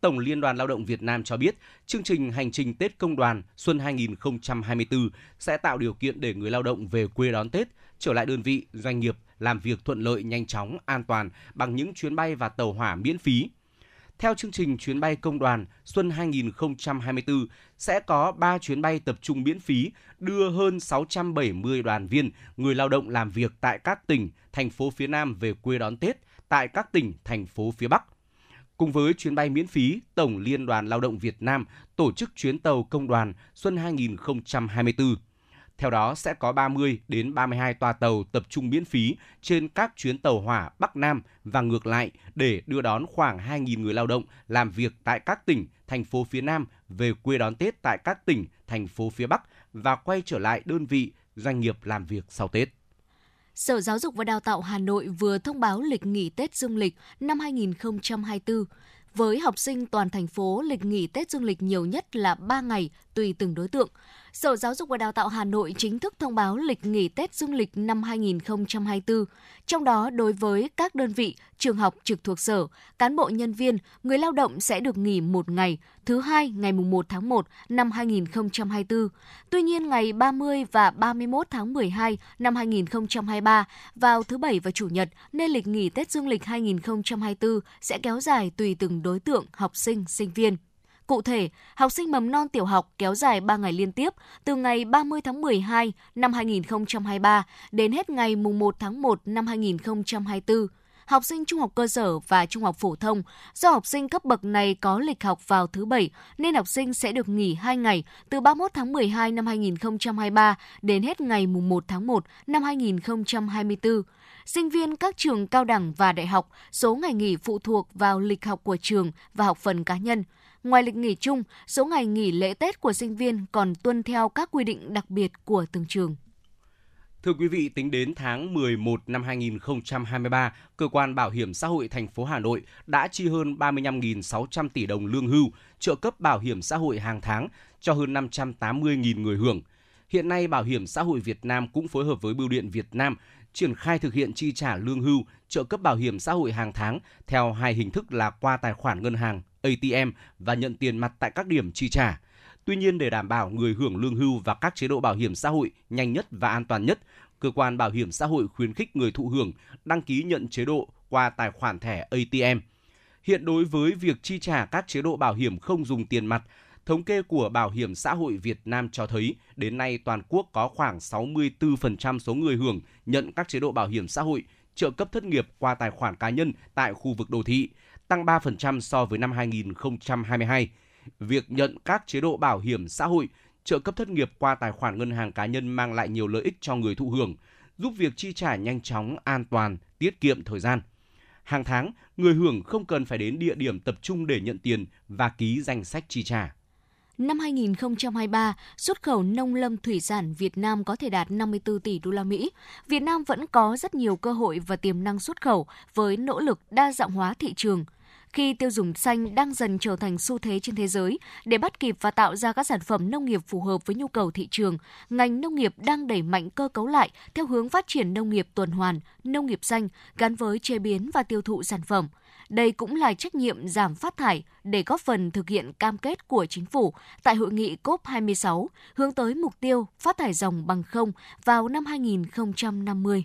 Tổng Liên đoàn Lao động Việt Nam cho biết, chương trình hành trình Tết Công đoàn Xuân 2024 sẽ tạo điều kiện để người lao động về quê đón Tết, trở lại đơn vị, doanh nghiệp, làm việc thuận lợi, nhanh chóng, an toàn bằng những chuyến bay và tàu hỏa miễn phí. Theo chương trình chuyến bay công đoàn Xuân 2024 sẽ có 3 chuyến bay tập trung miễn phí đưa hơn 670 đoàn viên, người lao động làm việc tại các tỉnh, thành phố phía Nam về quê đón Tết tại các tỉnh, thành phố phía Bắc. Cùng với chuyến bay miễn phí, Tổng Liên đoàn Lao động Việt Nam tổ chức chuyến tàu công đoàn Xuân 2024. Theo đó sẽ có 30 đến 32 toa tàu tập trung miễn phí trên các chuyến tàu hỏa Bắc Nam và ngược lại để đưa đón khoảng 2.000 người lao động làm việc tại các tỉnh, thành phố phía Nam về quê đón Tết tại các tỉnh, thành phố phía Bắc và quay trở lại đơn vị doanh nghiệp làm việc sau Tết. Sở Giáo dục và Đào tạo Hà Nội vừa thông báo lịch nghỉ Tết dương lịch năm 2024. Với học sinh toàn thành phố, lịch nghỉ Tết dương lịch nhiều nhất là 3 ngày tùy từng đối tượng. Sở Giáo dục và Đào tạo Hà Nội chính thức thông báo lịch nghỉ Tết dương lịch năm 2024. Trong đó, đối với các đơn vị, trường học trực thuộc sở, cán bộ nhân viên, người lao động sẽ được nghỉ một ngày, thứ hai ngày 1 tháng 1 năm 2024. Tuy nhiên, ngày 30 và 31 tháng 12 năm 2023 vào thứ Bảy và Chủ nhật nên lịch nghỉ Tết dương lịch 2024 sẽ kéo dài tùy từng đối tượng học sinh, sinh viên. Cụ thể, học sinh mầm non tiểu học kéo dài 3 ngày liên tiếp từ ngày 30 tháng 12 năm 2023 đến hết ngày 1 tháng 1 năm 2024 học sinh trung học cơ sở và trung học phổ thông. Do học sinh cấp bậc này có lịch học vào thứ Bảy, nên học sinh sẽ được nghỉ 2 ngày từ 31 tháng 12 năm 2023 đến hết ngày 1 tháng 1 năm 2024. Sinh viên các trường cao đẳng và đại học, số ngày nghỉ phụ thuộc vào lịch học của trường và học phần cá nhân. Ngoài lịch nghỉ chung, số ngày nghỉ lễ Tết của sinh viên còn tuân theo các quy định đặc biệt của từng trường. Thưa quý vị, tính đến tháng 11 năm 2023, cơ quan bảo hiểm xã hội thành phố Hà Nội đã chi hơn 35.600 tỷ đồng lương hưu, trợ cấp bảo hiểm xã hội hàng tháng cho hơn 580.000 người hưởng. Hiện nay, Bảo hiểm xã hội Việt Nam cũng phối hợp với Bưu điện Việt Nam triển khai thực hiện chi trả lương hưu, trợ cấp bảo hiểm xã hội hàng tháng theo hai hình thức là qua tài khoản ngân hàng ATM và nhận tiền mặt tại các điểm chi trả. Tuy nhiên để đảm bảo người hưởng lương hưu và các chế độ bảo hiểm xã hội nhanh nhất và an toàn nhất, cơ quan bảo hiểm xã hội khuyến khích người thụ hưởng đăng ký nhận chế độ qua tài khoản thẻ ATM. Hiện đối với việc chi trả các chế độ bảo hiểm không dùng tiền mặt, thống kê của Bảo hiểm xã hội Việt Nam cho thấy đến nay toàn quốc có khoảng 64% số người hưởng nhận các chế độ bảo hiểm xã hội, trợ cấp thất nghiệp qua tài khoản cá nhân tại khu vực đô thị, tăng 3% so với năm 2022. Việc nhận các chế độ bảo hiểm xã hội, trợ cấp thất nghiệp qua tài khoản ngân hàng cá nhân mang lại nhiều lợi ích cho người thụ hưởng, giúp việc chi trả nhanh chóng, an toàn, tiết kiệm thời gian. Hàng tháng, người hưởng không cần phải đến địa điểm tập trung để nhận tiền và ký danh sách chi trả. Năm 2023, xuất khẩu nông lâm thủy sản Việt Nam có thể đạt 54 tỷ đô la Mỹ. Việt Nam vẫn có rất nhiều cơ hội và tiềm năng xuất khẩu với nỗ lực đa dạng hóa thị trường – khi tiêu dùng xanh đang dần trở thành xu thế trên thế giới để bắt kịp và tạo ra các sản phẩm nông nghiệp phù hợp với nhu cầu thị trường, ngành nông nghiệp đang đẩy mạnh cơ cấu lại theo hướng phát triển nông nghiệp tuần hoàn, nông nghiệp xanh gắn với chế biến và tiêu thụ sản phẩm. Đây cũng là trách nhiệm giảm phát thải để góp phần thực hiện cam kết của chính phủ tại hội nghị COP26 hướng tới mục tiêu phát thải ròng bằng không vào năm 2050.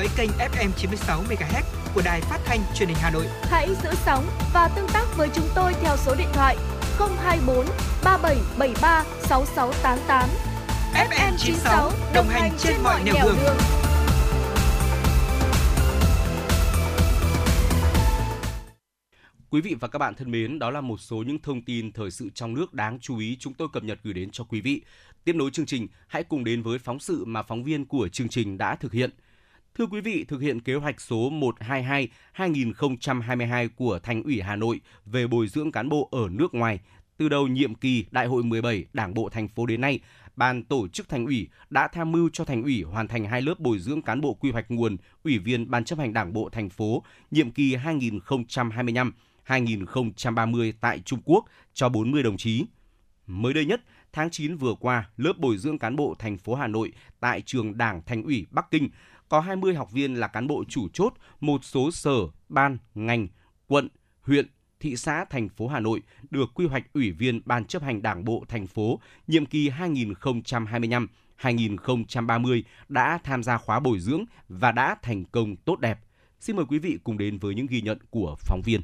Dõi kênh FM 96 MHz của đài phát thanh truyền hình Hà Nội. Hãy giữ sóng và tương tác với chúng tôi theo số điện thoại 024 3773 6688. FM 96 đồng hành trên mọi nẻo đường. đường. Quý vị và các bạn thân mến, đó là một số những thông tin thời sự trong nước đáng chú ý chúng tôi cập nhật gửi đến cho quý vị. Tiếp nối chương trình, hãy cùng đến với phóng sự mà phóng viên của chương trình đã thực hiện. Thưa quý vị, thực hiện kế hoạch số 122-2022 của Thành ủy Hà Nội về bồi dưỡng cán bộ ở nước ngoài, từ đầu nhiệm kỳ Đại hội 17 Đảng bộ thành phố đến nay, Ban tổ chức Thành ủy đã tham mưu cho Thành ủy hoàn thành hai lớp bồi dưỡng cán bộ quy hoạch nguồn, Ủy viên Ban chấp hành Đảng bộ thành phố nhiệm kỳ 2025-2030 tại Trung Quốc cho 40 đồng chí. Mới đây nhất, tháng 9 vừa qua, lớp bồi dưỡng cán bộ thành phố Hà Nội tại trường Đảng Thành ủy Bắc Kinh có 20 học viên là cán bộ chủ chốt một số sở, ban, ngành, quận, huyện, thị xã thành phố Hà Nội được quy hoạch ủy viên Ban chấp hành Đảng bộ thành phố nhiệm kỳ 2025-2030 đã tham gia khóa bồi dưỡng và đã thành công tốt đẹp. Xin mời quý vị cùng đến với những ghi nhận của phóng viên.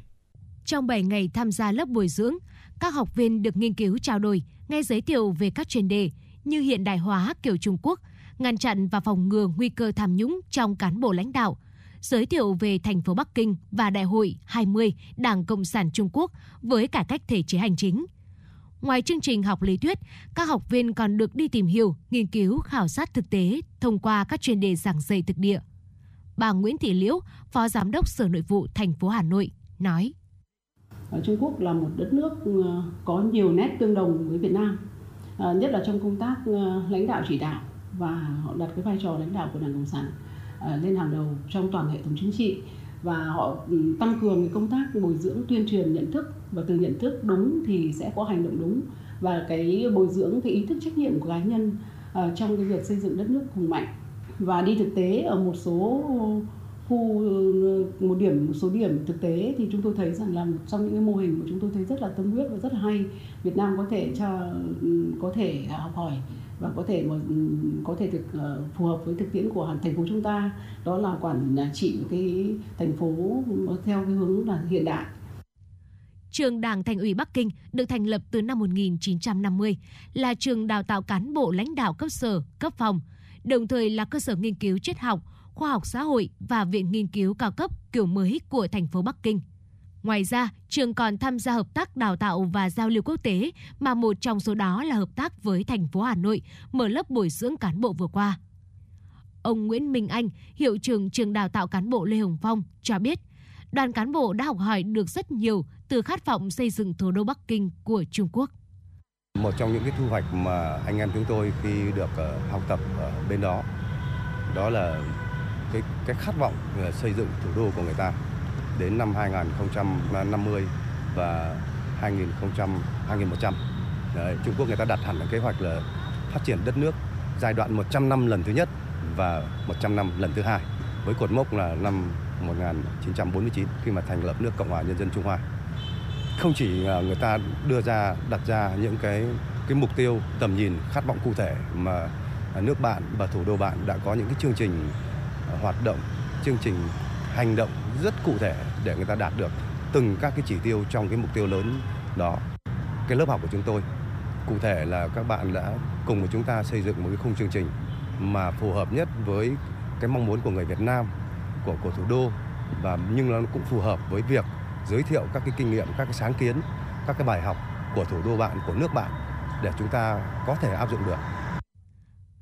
Trong 7 ngày tham gia lớp bồi dưỡng, các học viên được nghiên cứu trao đổi, nghe giới thiệu về các chuyên đề như hiện đại hóa kiểu Trung Quốc, ngăn chặn và phòng ngừa nguy cơ tham nhũng trong cán bộ lãnh đạo, giới thiệu về thành phố Bắc Kinh và Đại hội 20 Đảng Cộng sản Trung Quốc với cải cách thể chế hành chính. Ngoài chương trình học lý thuyết, các học viên còn được đi tìm hiểu, nghiên cứu, khảo sát thực tế thông qua các chuyên đề giảng dạy thực địa. Bà Nguyễn Thị Liễu, Phó Giám đốc Sở Nội vụ thành phố Hà Nội, nói. Ờ, Trung Quốc là một đất nước ờ, có nhiều nét tương đồng với Việt Nam, ờ, nhất là trong công tác lãnh đạo chỉ đạo và họ đặt cái vai trò lãnh đạo của Đảng Cộng sản ờ, lên hàng đầu trong toàn hệ thống chính trị. Và họ ừ, tăng cường công tác bồi dưỡng tuyên truyền nhận thức, và từ nhận thức đúng thì sẽ có hành động đúng. Và cái bồi dưỡng cái ý thức trách nhiệm của cá nhân ờ, trong cái việc xây dựng đất nước hùng mạnh. Và đi thực tế ở một số khu ờ, một điểm, một số điểm thực tế thì chúng tôi thấy rằng là một trong những cái mô hình mà chúng tôi thấy rất là tâm huyết và rất là hay, Việt Nam có thể cho ừ, có thể học hỏi và có thể mà ừ, có thể được ờ, phù hợp với thực tiễn của thành phố chúng ta đó là quản à, trị cái thành phố theo cái hướng là hiện đại Trường Đảng Thành ủy Bắc Kinh được thành lập từ năm 1950, là trường đào tạo cán bộ lãnh đạo cấp sở, cấp phòng, đồng thời là cơ sở nghiên cứu triết học, khoa học xã hội và viện nghiên cứu cao cấp kiểu mới của thành phố Bắc Kinh. Ngoài ra, trường còn tham gia hợp tác đào tạo và giao lưu quốc tế, mà một trong số đó là hợp tác với thành phố Hà Nội, mở lớp bồi dưỡng cán bộ vừa qua. Ông Nguyễn Minh Anh, hiệu trưởng trường đào tạo cán bộ Lê Hồng Phong, cho biết, đoàn cán bộ đã học hỏi được rất nhiều từ khát vọng xây dựng thủ đô Bắc Kinh của Trung Quốc. Một trong những cái thu hoạch mà anh em chúng tôi khi được ờ, học tập ở bên đó, đó là cái cái khát vọng ờ, xây dựng thủ đô của người ta đến năm 2050 và 2000 2100. Đấy, Trung Quốc người ta đặt hẳn là kế hoạch là phát triển đất nước giai đoạn 100 năm lần thứ nhất và 100 năm lần thứ hai với cột mốc là năm 1949 khi mà thành lập nước Cộng hòa Nhân dân Trung Hoa. Không chỉ à, người ta đưa ra đặt ra những cái cái mục tiêu tầm nhìn khát vọng cụ thể mà nước bạn và thủ đô bạn đã có những cái chương trình hoạt động, chương trình hành động rất cụ thể để người ta đạt được từng các cái chỉ tiêu trong cái mục tiêu lớn đó. Cái lớp học của chúng tôi cụ thể là các bạn đã cùng với chúng ta xây dựng một cái khung chương trình mà phù hợp nhất với cái mong muốn của người Việt Nam của của thủ đô và nhưng nó cũng phù hợp với việc giới thiệu các cái kinh nghiệm, các cái sáng kiến, các cái bài học của thủ đô bạn, của nước bạn để chúng ta có thể áp dụng được.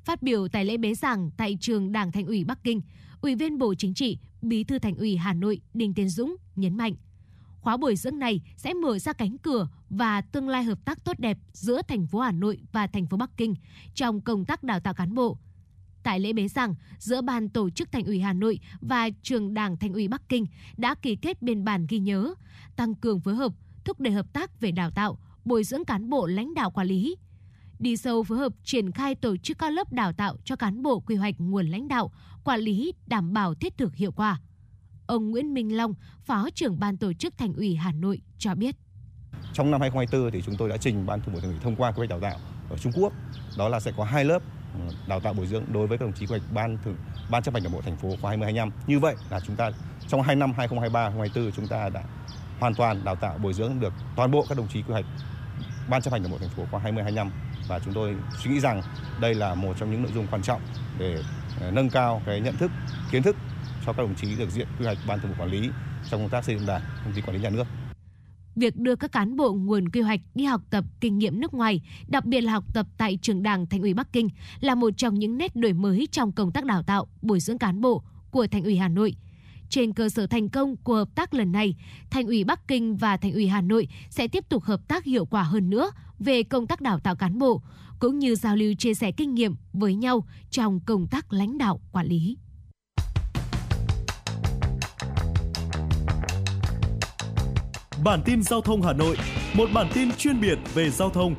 Phát biểu tại lễ bế giảng tại trường Đảng Thành ủy Bắc Kinh, Ủy viên Bộ Chính trị, Bí thư Thành ủy Hà Nội Đinh Tiến Dũng nhấn mạnh, khóa bồi dưỡng này sẽ mở ra cánh cửa và tương lai hợp tác tốt đẹp giữa thành phố Hà Nội và thành phố Bắc Kinh trong công tác đào tạo cán bộ. Tại lễ bế giảng, giữa ban tổ chức Thành ủy Hà Nội và trường Đảng Thành ủy Bắc Kinh đã ký kết biên bản ghi nhớ, tăng cường phối hợp, thúc đẩy hợp tác về đào tạo, bồi dưỡng cán bộ lãnh đạo quản lý, đi sâu phối hợp triển khai tổ chức các lớp đào tạo cho cán bộ quy hoạch nguồn lãnh đạo, quản lý đảm bảo thiết thực hiệu quả. Ông Nguyễn Minh Long, Phó trưởng ban tổ chức Thành ủy Hà Nội cho biết. Trong năm 2024 thì chúng tôi đã trình ban thường vụ Thành ủy thông qua quy hoạch đào tạo ở Trung Quốc. Đó là sẽ có hai lớp ừ, đào tạo bồi dưỡng đối với các đồng chí quy hoạch ban thường ban chấp hành đảng bộ thành phố khóa 2025. Như vậy là chúng ta trong 2 năm 2023 2024 chúng ta đã hoàn toàn đào tạo bồi dưỡng được toàn bộ các đồng chí quy hoạch ban chấp hành đảng bộ thành phố khóa 2025 và chúng tôi suy nghĩ rằng đây là một trong những nội dung quan trọng để ờ, nâng cao cái nhận thức, kiến thức cho các đồng chí được diện quy hoạch ban thường vụ quản lý trong công tác xây dựng đảng, công ty quản lý nhà nước. Việc đưa các cán bộ nguồn quy hoạch đi học tập kinh nghiệm nước ngoài, đặc biệt là học tập tại trường Đảng Thành ủy Bắc Kinh là một trong những nét đổi mới trong công tác đào tạo, bồi dưỡng cán bộ của Thành ủy Hà Nội. Trên cơ sở thành công của hợp tác lần này, Thành ủy Bắc Kinh và Thành ủy Hà Nội sẽ tiếp tục hợp tác hiệu quả hơn nữa về công tác đào tạo cán bộ, cũng như giao lưu chia sẻ kinh nghiệm với nhau trong công tác lãnh đạo quản lý. Bản tin giao thông Hà Nội, một bản tin chuyên biệt về giao thông.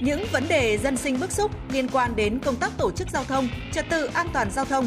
Những vấn đề dân sinh bức xúc liên quan đến công tác tổ chức giao thông, trật tự an toàn giao thông,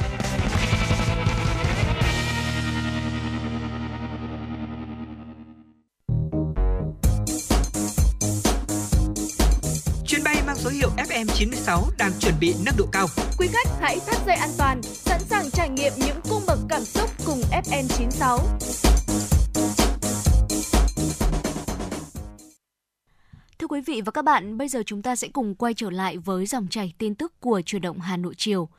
FM96 đang chuẩn bị nâng độ cao. Quý khách hãy thắt dây an toàn, sẵn sàng trải nghiệm những cung bậc cảm xúc cùng FN96. Thưa quý vị và các bạn, bây giờ chúng ta sẽ cùng quay trở lại với dòng chảy tin tức của truyền động Hà Nội chiều.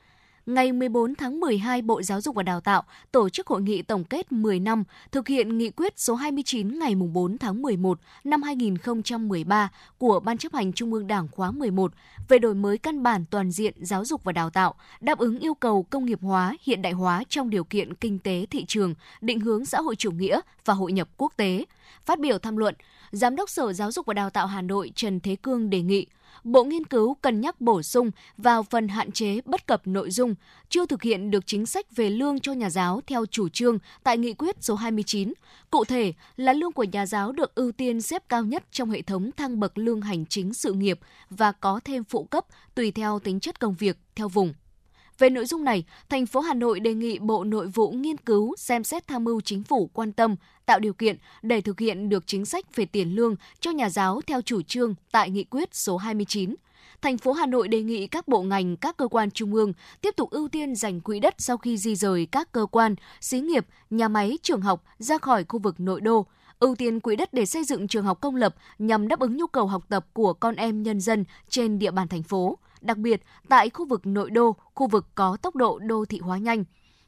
Ngày 14 tháng 12, Bộ Giáo dục và Đào tạo tổ chức hội nghị tổng kết 10 năm thực hiện nghị quyết số 29 ngày 4 tháng 11 năm 2013 của Ban chấp hành Trung ương Đảng khóa 11 về đổi mới căn bản toàn diện giáo dục và đào tạo, đáp ứng yêu cầu công nghiệp hóa, hiện đại hóa trong điều kiện kinh tế thị trường, định hướng xã hội chủ nghĩa và hội nhập quốc tế. Phát biểu tham luận, Giám đốc Sở Giáo dục và Đào tạo Hà Nội Trần Thế Cương đề nghị Bộ Nghiên cứu cân nhắc bổ sung vào phần hạn chế bất cập nội dung, chưa thực hiện được chính sách về lương cho nhà giáo theo chủ trương tại nghị quyết số 29. Cụ thể là lương của nhà giáo được ưu tiên xếp cao nhất trong hệ thống thang bậc lương hành chính sự nghiệp và có thêm phụ cấp tùy theo tính chất công việc theo vùng. Về nội dung này, thành phố Hà Nội đề nghị Bộ Nội vụ nghiên cứu xem xét tham mưu chính phủ quan tâm, tạo điều kiện để thực hiện được chính sách về tiền lương cho nhà giáo theo chủ trương tại nghị quyết số 29. Thành phố Hà Nội đề nghị các bộ ngành, các cơ quan trung ương tiếp tục ưu tiên dành quỹ đất sau khi di rời các cơ quan, xí nghiệp, nhà máy, trường học ra khỏi khu vực nội đô, ưu tiên quỹ đất để xây dựng trường học công lập nhằm đáp ứng nhu cầu học tập của con em nhân dân trên địa bàn thành phố đặc biệt tại khu vực nội đô, khu vực có tốc độ đô thị hóa nhanh.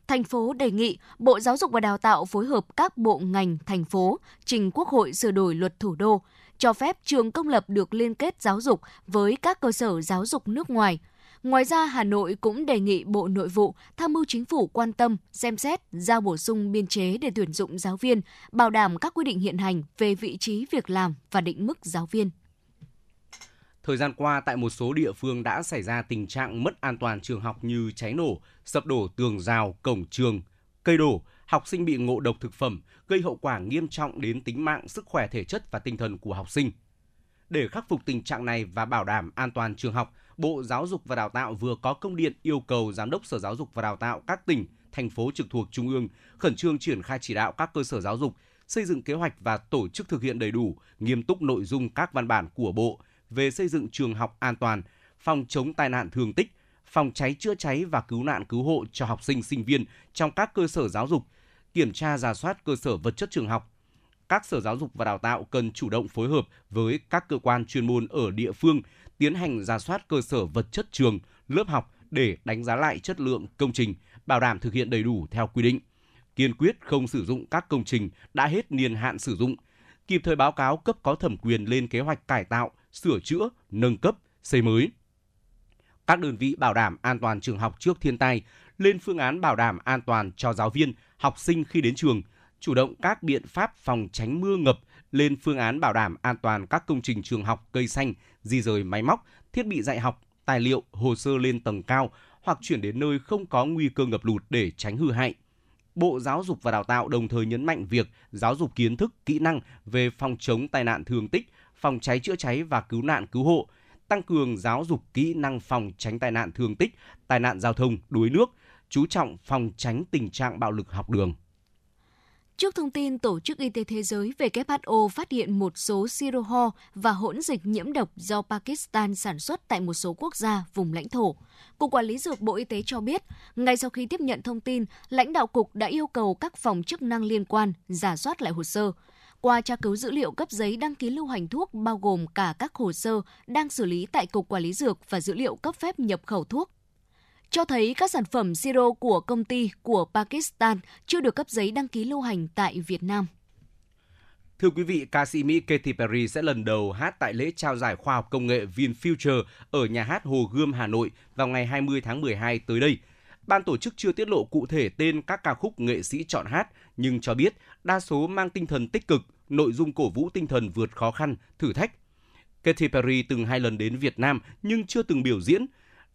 Thành phố đề nghị Bộ Giáo dục và Đào tạo phối hợp các bộ ngành thành phố trình Quốc hội sửa đổi luật thủ đô, cho phép trường công lập được liên kết giáo dục với các cơ sở giáo dục nước ngoài. Ngoài ra, Hà Nội cũng đề nghị Bộ Nội vụ tham mưu chính phủ quan tâm, xem xét, giao bổ sung biên chế để tuyển dụng giáo viên, bảo đảm các quy định hiện hành về vị trí việc làm và định mức giáo viên. Thời gian qua, tại một số địa phương đã xảy ra tình trạng mất an toàn trường học như cháy nổ, sập đổ tường rào, cổng trường, cây đổ, học sinh bị ngộ độc thực phẩm, gây hậu quả nghiêm trọng đến tính mạng, sức khỏe thể chất và tinh thần của học sinh. Để khắc phục tình trạng này và bảo đảm an toàn trường học, Bộ Giáo dục và Đào tạo vừa có công điện yêu cầu Giám đốc Sở Giáo dục và Đào tạo các tỉnh, thành phố trực thuộc trung ương khẩn trương triển khai chỉ đạo các cơ sở giáo dục xây dựng kế hoạch và tổ chức thực hiện đầy đủ, nghiêm túc nội dung các văn bản của Bộ về xây dựng trường học an toàn, phòng chống tai nạn thương tích, phòng cháy chữa cháy và cứu nạn cứu hộ cho học sinh sinh viên trong các cơ sở giáo dục, kiểm tra giả soát cơ sở vật chất trường học. Các sở giáo dục và đào tạo cần chủ động phối hợp với các cơ quan chuyên môn ở địa phương tiến hành ra soát cơ sở vật chất trường, lớp học để đánh giá lại chất lượng công trình, bảo đảm thực hiện đầy đủ theo quy định. Kiên quyết không sử dụng các công trình đã hết niên hạn sử dụng, kịp thời báo cáo cấp có thẩm quyền lên kế hoạch cải tạo, sửa chữa, nâng cấp, xây mới. Các đơn vị bảo đảm an toàn trường học trước thiên tai, lên phương án bảo đảm an toàn cho giáo viên, học sinh khi đến trường, chủ động các biện pháp phòng tránh mưa ngập, lên phương án bảo đảm an toàn các công trình trường học, cây xanh, di rời máy móc, thiết bị dạy học, tài liệu, hồ sơ lên tầng cao hoặc chuyển đến nơi không có nguy cơ ngập lụt để tránh hư hại. Bộ Giáo dục và Đào tạo đồng thời nhấn mạnh việc giáo dục kiến thức, kỹ năng về phòng chống tai nạn thương tích, phòng cháy chữa cháy và cứu nạn cứu hộ, tăng cường giáo dục kỹ năng phòng tránh tai nạn thương tích, tai nạn giao thông, đuối nước, chú trọng phòng tránh tình trạng bạo lực học đường. Trước thông tin Tổ chức Y tế Thế giới WHO phát hiện một số siro ho và hỗn dịch nhiễm độc do Pakistan sản xuất tại một số quốc gia, vùng lãnh thổ, Cục Quản lý Dược Bộ Y tế cho biết, ngay sau khi tiếp nhận thông tin, lãnh đạo Cục đã yêu cầu các phòng chức năng liên quan giả soát lại hồ sơ. Qua tra cứu dữ liệu cấp giấy đăng ký lưu hành thuốc bao gồm cả các hồ sơ đang xử lý tại Cục Quản lý Dược và dữ liệu cấp phép nhập khẩu thuốc cho thấy các sản phẩm siro của công ty của Pakistan chưa được cấp giấy đăng ký lưu hành tại Việt Nam. Thưa quý vị, ca sĩ Mỹ Katy Perry sẽ lần đầu hát tại lễ trao giải khoa học công nghệ VinFuture ở nhà hát Hồ Gươm, Hà Nội vào ngày 20 tháng 12 tới đây. Ban tổ chức chưa tiết lộ cụ thể tên các ca khúc nghệ sĩ chọn hát, nhưng cho biết đa số mang tinh thần tích cực, nội dung cổ vũ tinh thần vượt khó khăn, thử thách. Katy Perry từng hai lần đến Việt Nam nhưng chưa từng biểu diễn.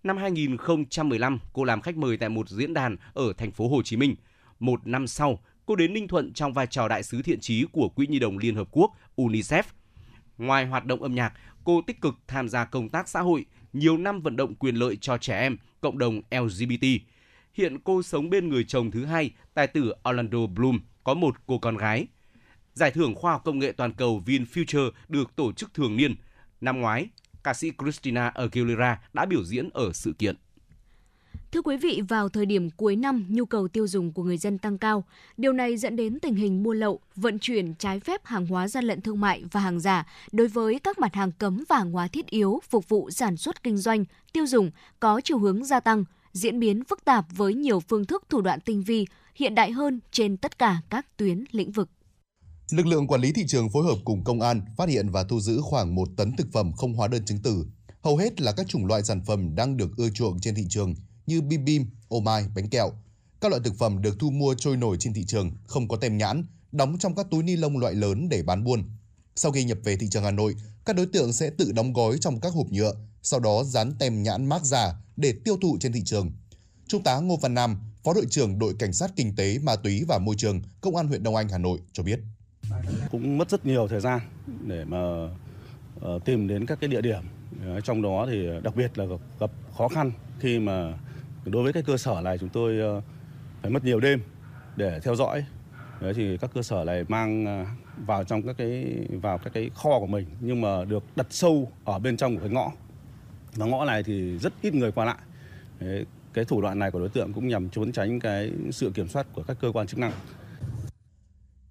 Năm 2015, cô làm khách mời tại một diễn đàn ở thành phố Hồ Chí Minh. Một năm sau, cô đến Ninh Thuận trong vai trò đại sứ thiện trí của Quỹ Nhi đồng Liên Hợp Quốc UNICEF. Ngoài hoạt động âm nhạc, cô tích cực tham gia công tác xã hội, nhiều năm vận động quyền lợi cho trẻ em, cộng đồng LGBT. Hiện cô sống bên người chồng thứ hai, tài tử Orlando Bloom, có một cô con gái. Giải thưởng khoa học công nghệ toàn cầu VinFuture được tổ chức thường niên. Năm ngoái, ca sĩ Christina Aguilera đã biểu diễn ở sự kiện. Thưa quý vị, vào thời điểm cuối năm, nhu cầu tiêu dùng của người dân tăng cao. Điều này dẫn đến tình hình mua lậu, vận chuyển trái phép hàng hóa gian lận thương mại và hàng giả đối với các mặt hàng cấm và hàng hóa thiết yếu phục vụ sản xuất kinh doanh, tiêu dùng có chiều hướng gia tăng, diễn biến phức tạp với nhiều phương thức thủ đoạn tinh vi, hiện đại hơn trên tất cả các tuyến lĩnh vực. Lực lượng quản lý thị trường phối hợp cùng công an phát hiện và thu giữ khoảng 1 tấn thực phẩm không hóa đơn chứng từ. Hầu hết là các chủng loại sản phẩm đang được ưa chuộng trên thị trường như bim bim, ô mai, bánh kẹo. Các loại thực phẩm được thu mua trôi nổi trên thị trường, không có tem nhãn, đóng trong các túi ni lông loại lớn để bán buôn. Sau khi nhập về thị trường Hà Nội, các đối tượng sẽ tự đóng gói trong các hộp nhựa, sau đó dán tem nhãn mác giả để tiêu thụ trên thị trường. Trung tá Ngô Văn Nam, Phó đội trưởng đội Cảnh sát Kinh tế, Ma túy và Môi trường, Công an huyện Đông Anh, Hà Nội cho biết. Cũng mất rất nhiều thời gian để mà ờ, tìm đến các cái địa điểm. Trong đó thì đặc biệt là gặp, gặp khó khăn khi mà đối với cái cơ sở này chúng tôi ờ, phải mất nhiều đêm để theo dõi. Đấy thì các cơ sở này mang ờ, vào trong các cái vào các cái kho của mình nhưng mà được đặt sâu ở bên trong của cái ngõ. Và ngõ này thì rất ít người qua lại. Đấy, cái thủ đoạn này của đối tượng cũng nhằm trốn tránh cái sự kiểm soát của các cơ quan chức năng.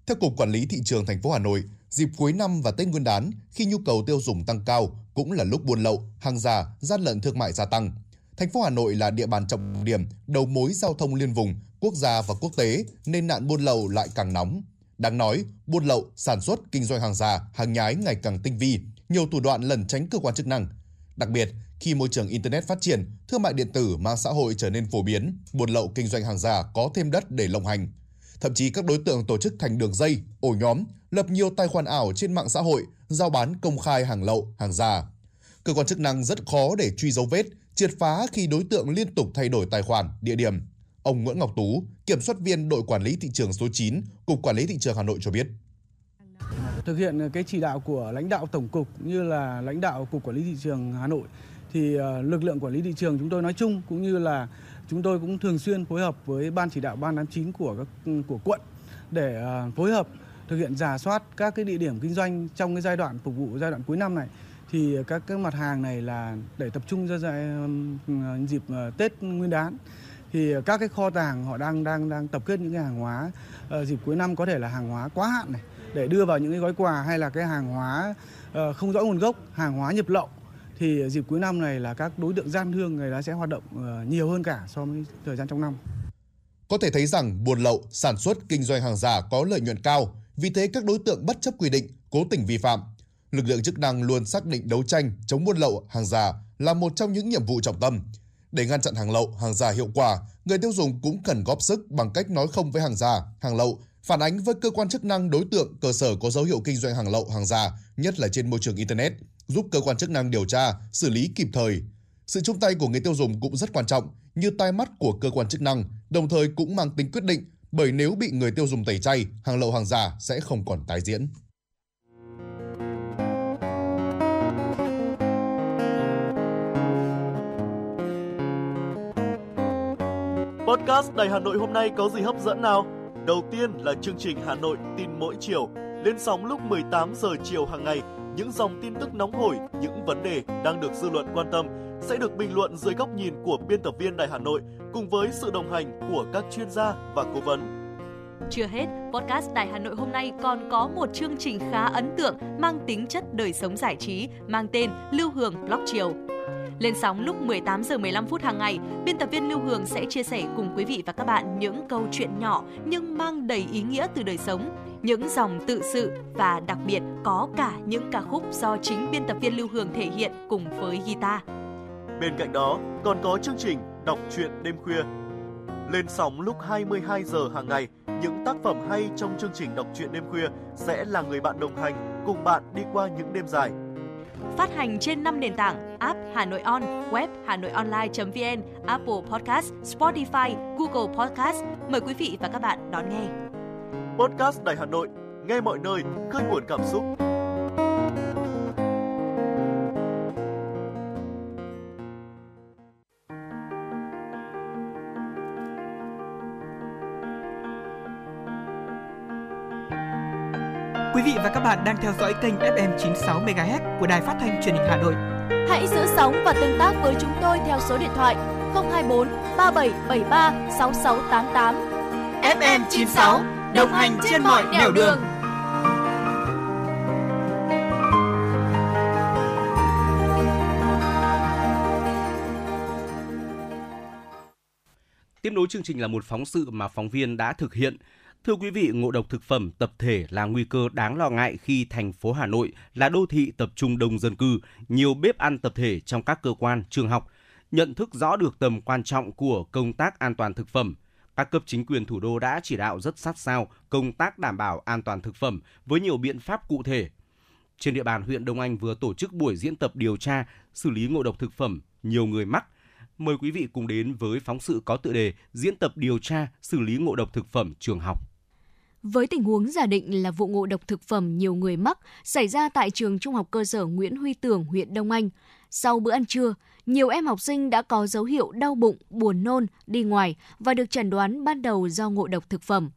Theo Cục Quản lý Thị trường thành phố Hà Nội, dịp cuối năm và Tết Nguyên đán, khi nhu cầu tiêu dùng tăng cao, cũng là lúc buôn lậu, hàng giả, gian lận thương mại gia tăng. Thành phố Hà Nội là địa bàn trọng điểm, đầu mối giao thông liên vùng, quốc gia và quốc tế, nên nạn buôn lậu lại càng nóng. Đáng nói, buôn lậu, sản xuất, kinh doanh hàng giả, hàng nhái ngày càng tinh vi, nhiều thủ đoạn lẩn tránh cơ quan chức năng. Đặc biệt, khi môi trường Internet phát triển, thương mại điện tử, mạng xã hội trở nên phổ biến, buôn lậu kinh doanh hàng giả có thêm đất để lộng hành. Thậm chí các đối tượng tổ chức thành đường dây, ổ nhóm, lập nhiều tài khoản ảo trên mạng xã hội, giao bán công khai hàng lậu, hàng giả. Cơ quan chức năng rất khó để truy dấu vết, triệt phá khi đối tượng liên tục thay đổi tài khoản, địa điểm. Ông Nguyễn Ngọc Tú, kiểm soát viên đội quản lý thị trường số 9, Cục Quản lý Thị trường Hà Nội cho biết. Thực hiện cái chỉ đạo của lãnh đạo Tổng cục như là lãnh đạo Cục Quản lý Thị trường Hà Nội thì ờ, lực lượng quản lý thị trường chúng tôi nói chung cũng như là chúng tôi cũng thường xuyên phối hợp với ban chỉ đạo ban 89 của các của quận để à, phối hợp thực hiện giả soát các cái địa điểm kinh doanh trong cái giai đoạn phục vụ giai đoạn cuối năm này. Thì các cái mặt hàng này là để tập trung ra giai, dịp ờ, Tết Nguyên đán. Thì các cái kho tàng họ đang đang đang tập kết những cái hàng hóa uh, dịp cuối năm có thể là hàng hóa quá hạn này để đưa vào những cái gói quà hay là cái hàng hóa uh, không rõ nguồn gốc, hàng hóa nhập lậu thì dịp cuối năm này là các đối tượng gian thương người ta sẽ hoạt động ờ, nhiều hơn cả so với thời gian trong năm. Có thể thấy rằng buôn lậu, sản xuất, kinh doanh hàng giả có lợi nhuận cao, vì thế các đối tượng bất chấp quy định, cố tình vi phạm. Lực lượng chức năng luôn xác định đấu tranh chống buôn lậu, hàng giả là một trong những nhiệm vụ trọng tâm. Để ngăn chặn hàng lậu, hàng giả hiệu quả, người tiêu dùng cũng cần góp sức bằng cách nói không với hàng giả, hàng lậu, phản ánh với cơ quan chức năng đối tượng cơ sở có dấu hiệu kinh doanh hàng lậu, hàng giả, nhất là trên môi trường internet, giúp cơ quan chức năng điều tra, xử lý kịp thời. Sự chung tay của người tiêu dùng cũng rất quan trọng, như tai mắt của cơ quan chức năng, đồng thời cũng mang tính quyết định, bởi nếu bị người tiêu dùng tẩy chay, hàng lậu hàng giả sẽ không còn tái diễn. Podcast Đài Hà Nội hôm nay có gì hấp dẫn nào? Đầu tiên là chương trình Hà Nội tin mỗi chiều, lên sóng lúc 18 giờ chiều hàng ngày. Những dòng tin tức nóng hổi, những vấn đề đang được dư luận quan tâm sẽ được bình luận dưới góc nhìn của biên tập viên Đài Hà Nội cùng với sự đồng hành của các chuyên gia và cố vấn. Chưa hết, podcast Đài Hà Nội hôm nay còn có một chương trình khá ấn tượng mang tính chất đời sống giải trí mang tên Lưu Hương Blog Chiều. Lên sóng lúc 18 giờ 15 phút hàng ngày, biên tập viên Lưu Hương sẽ chia sẻ cùng quý vị và các bạn những câu chuyện nhỏ nhưng mang đầy ý nghĩa từ đời sống, những dòng tự sự và đặc biệt có cả những ca khúc do chính biên tập viên Lưu Hương thể hiện cùng với guitar. Bên cạnh đó, còn có chương trình Đọc truyện đêm khuya. Lên sóng lúc 22 giờ hàng ngày, những tác phẩm hay trong chương trình Đọc truyện đêm khuya sẽ là người bạn đồng hành cùng bạn đi qua những đêm dài. Phát hành trên 5 nền tảng app Hà Nội On, web Hà Nội Online.vn, Apple Podcast, Spotify, Google Podcast. Mời quý vị và các bạn đón nghe. Podcast Đài Hà Nội, nghe mọi nơi, khơi nguồn cảm xúc. Quý vị và các bạn đang theo dõi kênh FM 96 MHz của Đài Phát thanh Truyền hình Hà Nội. Hãy giữ sóng và tương tác với chúng tôi theo số điện thoại 024 3773 6688. FM 96 đồng hành trên mọi nẻo đường. Tiếp nối chương trình là một phóng sự mà phóng viên đã thực hiện. Thưa quý vị, ngộ độc thực phẩm tập thể là nguy cơ đáng lo ngại khi thành phố Hà Nội là đô thị tập trung đông dân cư, nhiều bếp ăn tập thể trong các cơ quan, trường học. Nhận thức rõ được tầm quan trọng của công tác an toàn thực phẩm, các cấp chính quyền thủ đô đã chỉ đạo rất sát sao công tác đảm bảo an toàn thực phẩm với nhiều biện pháp cụ thể. Trên địa bàn huyện Đông Anh vừa tổ chức buổi diễn tập điều tra xử lý ngộ độc thực phẩm, nhiều người mắc. Mời quý vị cùng đến với phóng sự có tựa đề Diễn tập điều tra xử lý ngộ độc thực phẩm trường học. Với tình huống giả định là vụ ngộ độc thực phẩm nhiều người mắc xảy ra tại trường Trung học cơ sở Nguyễn Huy Tưởng, huyện Đông Anh. Sau bữa ăn trưa, nhiều em học sinh đã có dấu hiệu đau bụng, buồn nôn, đi ngoài và được chẩn đoán ban đầu do ngộ độc thực phẩm.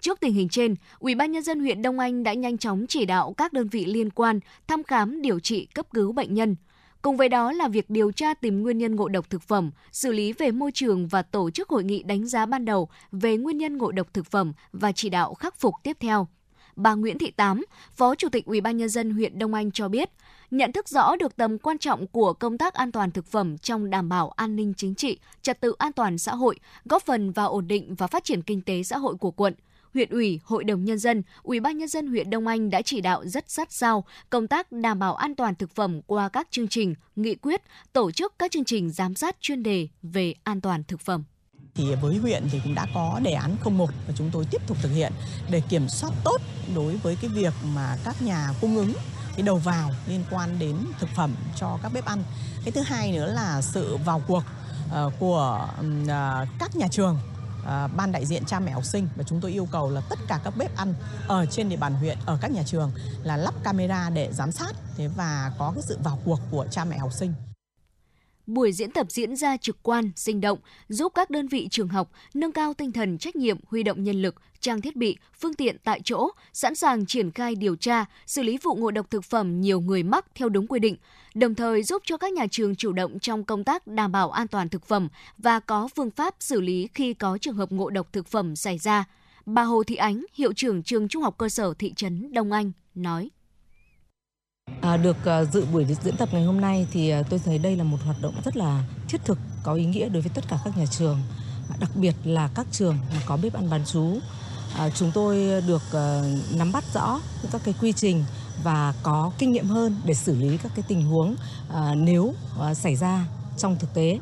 Trước tình hình trên, Ủy ban nhân dân huyện Đông Anh đã nhanh chóng chỉ đạo các đơn vị liên quan thăm khám điều trị cấp cứu bệnh nhân. Cùng với đó là việc điều tra tìm nguyên nhân ngộ độc thực phẩm, xử lý về môi trường và tổ chức hội nghị đánh giá ban đầu về nguyên nhân ngộ độc thực phẩm và chỉ đạo khắc phục tiếp theo. Bà Nguyễn Thị Tám, Phó Chủ tịch Ủy ban nhân dân huyện Đông Anh cho biết, nhận thức rõ được tầm quan trọng của công tác an toàn thực phẩm trong đảm bảo an ninh chính trị, trật tự an toàn xã hội, góp phần vào ổn định và phát triển kinh tế xã hội của quận. Huyện ủy, hội đồng nhân dân, ủy ban nhân dân huyện Đông Anh đã chỉ đạo rất sát sao công tác đảm bảo an toàn thực phẩm qua các chương trình, nghị quyết, tổ chức các chương trình giám sát chuyên đề về an toàn thực phẩm. Thì với huyện thì cũng đã có đề án 01 và chúng tôi tiếp tục thực hiện để kiểm soát tốt đối với cái việc mà các nhà cung ứng cái đầu vào liên quan đến thực phẩm cho các bếp ăn. Cái thứ hai nữa là sự vào cuộc uh, của uh, các nhà trường uh, ban đại diện cha mẹ học sinh và chúng tôi yêu cầu là tất cả các bếp ăn ở trên địa bàn huyện ở các nhà trường là lắp camera để giám sát thế và có cái sự vào cuộc của cha mẹ học sinh buổi diễn tập diễn ra trực quan, sinh động, giúp các đơn vị trường học nâng cao tinh thần trách nhiệm, huy động nhân lực, trang thiết bị, phương tiện tại chỗ, sẵn sàng triển khai điều tra, xử lý vụ ngộ độc thực phẩm nhiều người mắc theo đúng quy định, đồng thời giúp cho các nhà trường chủ động trong công tác đảm bảo an toàn thực phẩm và có phương pháp xử lý khi có trường hợp ngộ độc thực phẩm xảy ra. Bà Hồ Thị Ánh, hiệu trưởng trường Trung học cơ sở thị trấn Đông Anh nói. À, được uh, dự buổi diễn tập ngày hôm nay thì uh, tôi thấy đây là một hoạt động rất là thiết thực, có ý nghĩa đối với tất cả các nhà trường, à, đặc biệt là các trường mà có bếp ăn bán chú. À, chúng tôi được uh, nắm bắt rõ các cái quy trình và có kinh nghiệm hơn để xử lý các cái tình huống uh, nếu uh, xảy ra trong thực tế.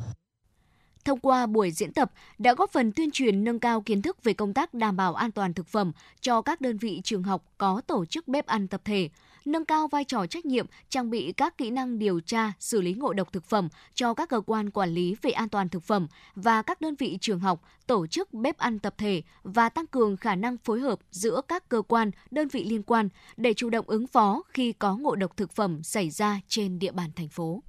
Thông qua buổi diễn tập đã góp phần tuyên truyền nâng cao kiến thức về công tác đảm bảo an toàn thực phẩm cho các đơn vị trường học có tổ chức bếp ăn tập thể, nâng cao vai trò trách nhiệm, trang bị các kỹ năng điều tra, xử lý ngộ độc thực phẩm cho các cơ quan quản lý về an toàn thực phẩm và các đơn vị trường học tổ chức bếp ăn tập thể và tăng cường khả năng phối hợp giữa các cơ quan, đơn vị liên quan để chủ động ứng phó khi có ngộ độc thực phẩm xảy ra trên địa bàn thành phố.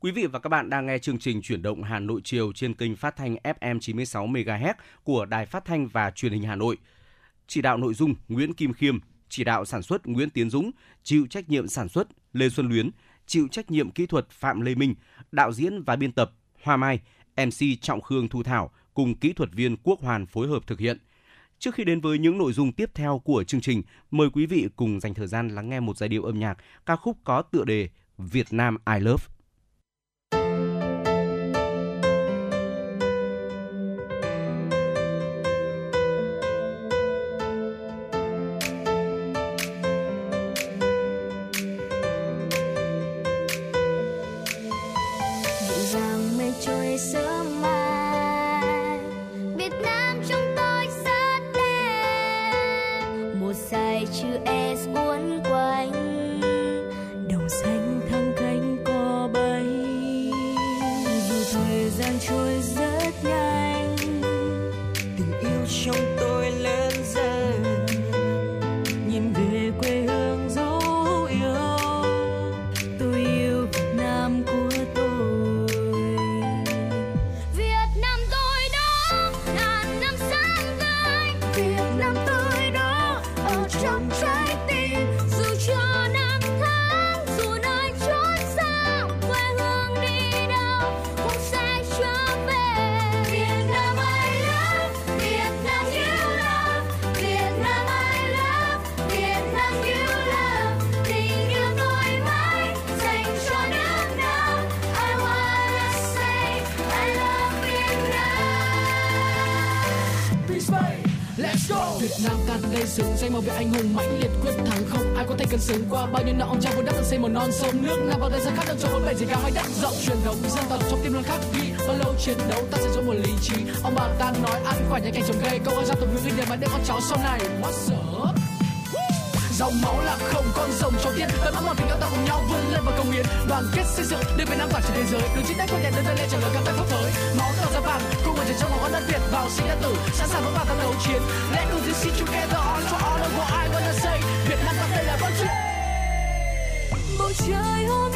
Quý vị và các bạn đang nghe chương trình chuyển động Hà Nội chiều trên kênh phát thanh FM 96 MHz của Đài Phát thanh và Truyền hình Hà Nội. Chỉ đạo nội dung Nguyễn Kim Khiêm, chỉ đạo sản xuất Nguyễn Tiến Dũng, chịu trách nhiệm sản xuất Lê Xuân Luyến, chịu trách nhiệm kỹ thuật Phạm Lê Minh, đạo diễn và biên tập Hoa Mai, MC Trọng Khương Thu Thảo cùng kỹ thuật viên Quốc Hoàn phối hợp thực hiện. Trước khi đến với những nội dung tiếp theo của chương trình, mời quý vị cùng dành thời gian lắng nghe một giai điệu âm nhạc ca khúc có tựa đề Việt Nam I Love. Sau này, mất sợ dòng máu là không con rồng, cho tiên tấm ấm mọi tình yêu ta cùng nhau vươn lên và công hiến đoàn kết xây dựng đưa việt nam tỏa trên thế giới. Đường chính tay của nhà nước ta lên trả lời các tay pháp tới máu tỏa ra vàng, cùng người trên trong máu đất việt vào sinh ra tử. Sẵn sàng với bà tham đấu chiến. Let us this together on for all of what I wanna say. Việt nam ta đây là con chuyện bầu trời hôm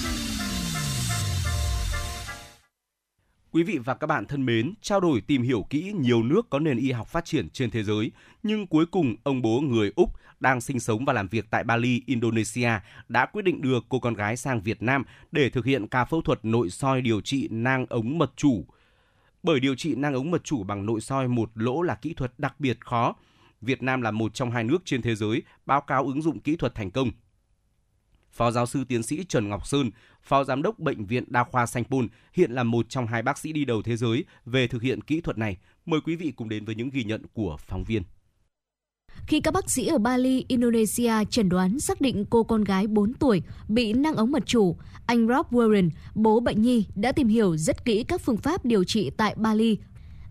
Quý vị và các bạn thân mến, trao đổi tìm hiểu kỹ nhiều nước có nền y học phát triển trên thế giới, nhưng cuối cùng ông bố người Úc đang sinh sống và làm việc tại Bali, Indonesia đã quyết định đưa cô con gái sang Việt Nam để thực hiện ca phẫu thuật nội soi điều trị nang ống mật chủ. Bởi điều trị nang ống mật chủ bằng nội soi một lỗ là kỹ thuật đặc biệt khó. Việt Nam là một trong hai nước trên thế giới báo cáo ứng dụng kỹ thuật thành công. Phó giáo sư tiến sĩ Trần Ngọc Sơn, Phó Giám đốc Bệnh viện Đa khoa Sanh Pôn, hiện là một trong hai bác sĩ đi đầu thế giới về thực hiện kỹ thuật này. Mời quý vị cùng đến với những ghi nhận của phóng viên. Khi các bác sĩ ở Bali, Indonesia chẩn đoán xác định cô con gái 4 tuổi bị nang ống mật chủ, anh Rob Warren, bố bệnh nhi, đã tìm hiểu rất kỹ các phương pháp điều trị tại Bali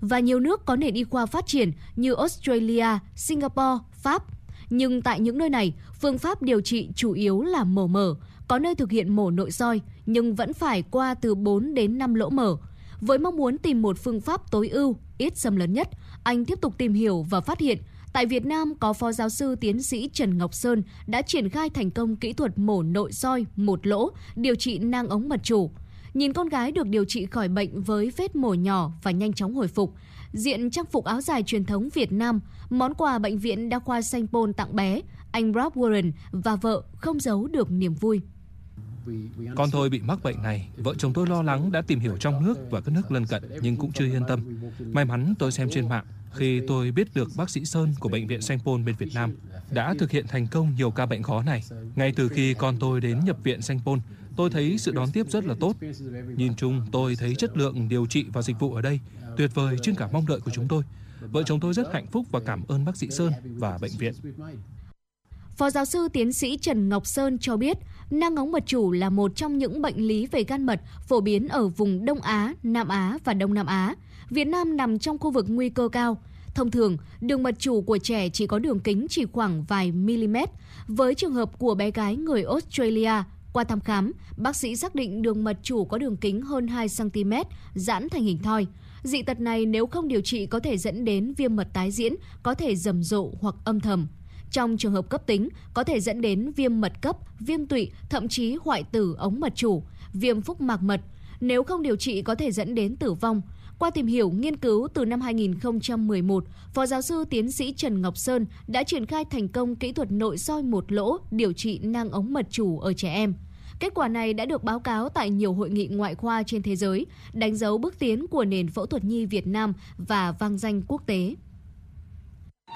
và nhiều nước có nền y khoa phát triển như Australia, Singapore, Pháp. Nhưng tại những nơi này, phương pháp điều trị chủ yếu là mổ mở, có nơi thực hiện mổ nội soi nhưng vẫn phải qua từ 4 đến 5 lỗ mở. Với mong muốn tìm một phương pháp tối ưu, ít xâm lấn nhất, anh tiếp tục tìm hiểu và phát hiện Tại Việt Nam có Phó Giáo sư Tiến sĩ Trần Ngọc Sơn đã triển khai thành công kỹ thuật mổ nội soi một lỗ điều trị nang ống mật chủ. Nhìn con gái được điều trị khỏi bệnh với vết mổ nhỏ và nhanh chóng hồi phục, diện trang phục áo dài truyền thống Việt Nam, món quà bệnh viện đa khoa Sanh Pôn tặng bé, anh Rob Warren và vợ không giấu được niềm vui. Con tôi bị mắc bệnh này, vợ chồng tôi lo lắng đã tìm hiểu trong nước và các nước lân cận nhưng cũng chưa yên tâm. May mắn tôi xem trên mạng khi tôi biết được bác sĩ Sơn của bệnh viện Sanh Pôn bên Việt Nam đã thực hiện thành công nhiều ca bệnh khó này. Ngay từ khi con tôi đến nhập viện Sanh Pôn, tôi thấy sự đón tiếp rất là tốt. Nhìn chung, tôi thấy chất lượng điều trị và dịch vụ ở đây tuyệt vời trên cả mong đợi của chúng tôi. Vợ chồng tôi rất hạnh phúc và cảm ơn bác sĩ Sơn và bệnh viện. Phó giáo sư tiến sĩ Trần Ngọc Sơn cho biết, nang ống mật chủ là một trong những bệnh lý về gan mật phổ biến ở vùng Đông Á, Nam Á và Đông Nam Á. Việt Nam nằm trong khu vực nguy cơ cao. Thông thường, đường mật chủ của trẻ chỉ có đường kính chỉ khoảng vài mm. Với trường hợp của bé gái người Australia, qua thăm khám, bác sĩ xác định đường mật chủ có đường kính hơn 2 cm, giãn thành hình thoi. Dị tật này nếu không điều trị có thể dẫn đến viêm mật tái diễn, có thể rầm rộ hoặc âm thầm. Trong trường hợp cấp tính, có thể dẫn đến viêm mật cấp, viêm tụy, thậm chí hoại tử ống mật chủ, viêm phúc mạc mật. Nếu không điều trị có thể dẫn đến tử vong. Qua tìm hiểu, nghiên cứu từ năm 2011, Phó giáo sư tiến sĩ Trần Ngọc Sơn đã triển khai thành công kỹ thuật nội soi một lỗ điều trị nang ống mật chủ ở trẻ em. Kết quả này đã được báo cáo tại nhiều hội nghị ngoại khoa trên thế giới, đánh dấu bước tiến của nền phẫu thuật nhi Việt Nam và vang danh quốc tế.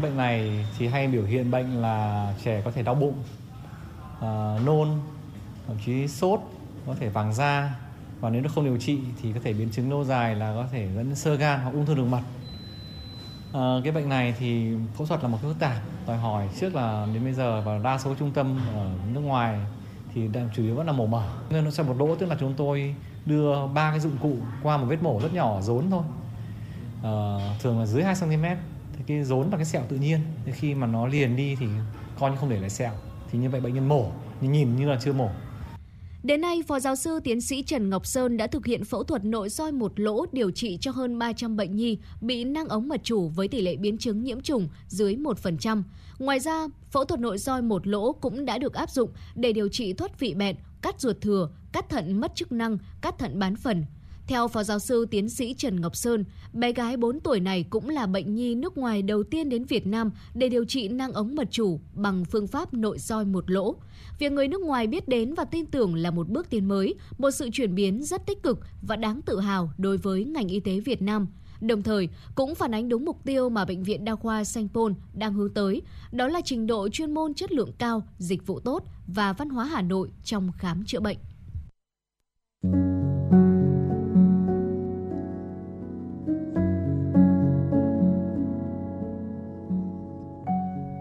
Bệnh này thì hay biểu hiện bệnh là trẻ có thể đau bụng, à, nôn, thậm chí sốt, có thể vàng da và nếu nó không điều trị thì có thể biến chứng lâu dài là có thể dẫn sơ gan hoặc ung thư đường mật. À, cái bệnh này thì phẫu thuật là một cái phức tạp đòi hỏi trước là đến bây giờ và đa số trung tâm ở nước ngoài thì đang chủ yếu vẫn là mổ mở nên nó sẽ một lỗ tức là chúng tôi đưa ba cái dụng cụ qua một vết mổ rất nhỏ rốn thôi. À, thường là dưới 2 cm thì cái rốn là cái sẹo tự nhiên thì khi mà nó liền đi thì coi như không để lại sẹo. Thì như vậy bệnh nhân mổ nhưng nhìn như là chưa mổ. Đến nay, Phó giáo sư tiến sĩ Trần Ngọc Sơn đã thực hiện phẫu thuật nội soi một lỗ điều trị cho hơn 300 bệnh nhi bị năng ống mật chủ với tỷ lệ biến chứng nhiễm trùng dưới 1%. Ngoài ra, phẫu thuật nội soi một lỗ cũng đã được áp dụng để điều trị thoát vị bẹn, cắt ruột thừa, cắt thận mất chức năng, cắt thận bán phần. Theo Phó Giáo sư Tiến sĩ Trần Ngọc Sơn, bé gái 4 tuổi này cũng là bệnh nhi nước ngoài đầu tiên đến Việt Nam để điều trị nang ống mật chủ bằng phương pháp nội soi một lỗ. Việc người nước ngoài biết đến và tin tưởng là một bước tiến mới, một sự chuyển biến rất tích cực và đáng tự hào đối với ngành y tế Việt Nam. Đồng thời, cũng phản ánh đúng mục tiêu mà Bệnh viện Đa khoa Sanh Pôn đang hướng tới, đó là trình độ chuyên môn chất lượng cao, dịch vụ tốt và văn hóa Hà Nội trong khám chữa bệnh.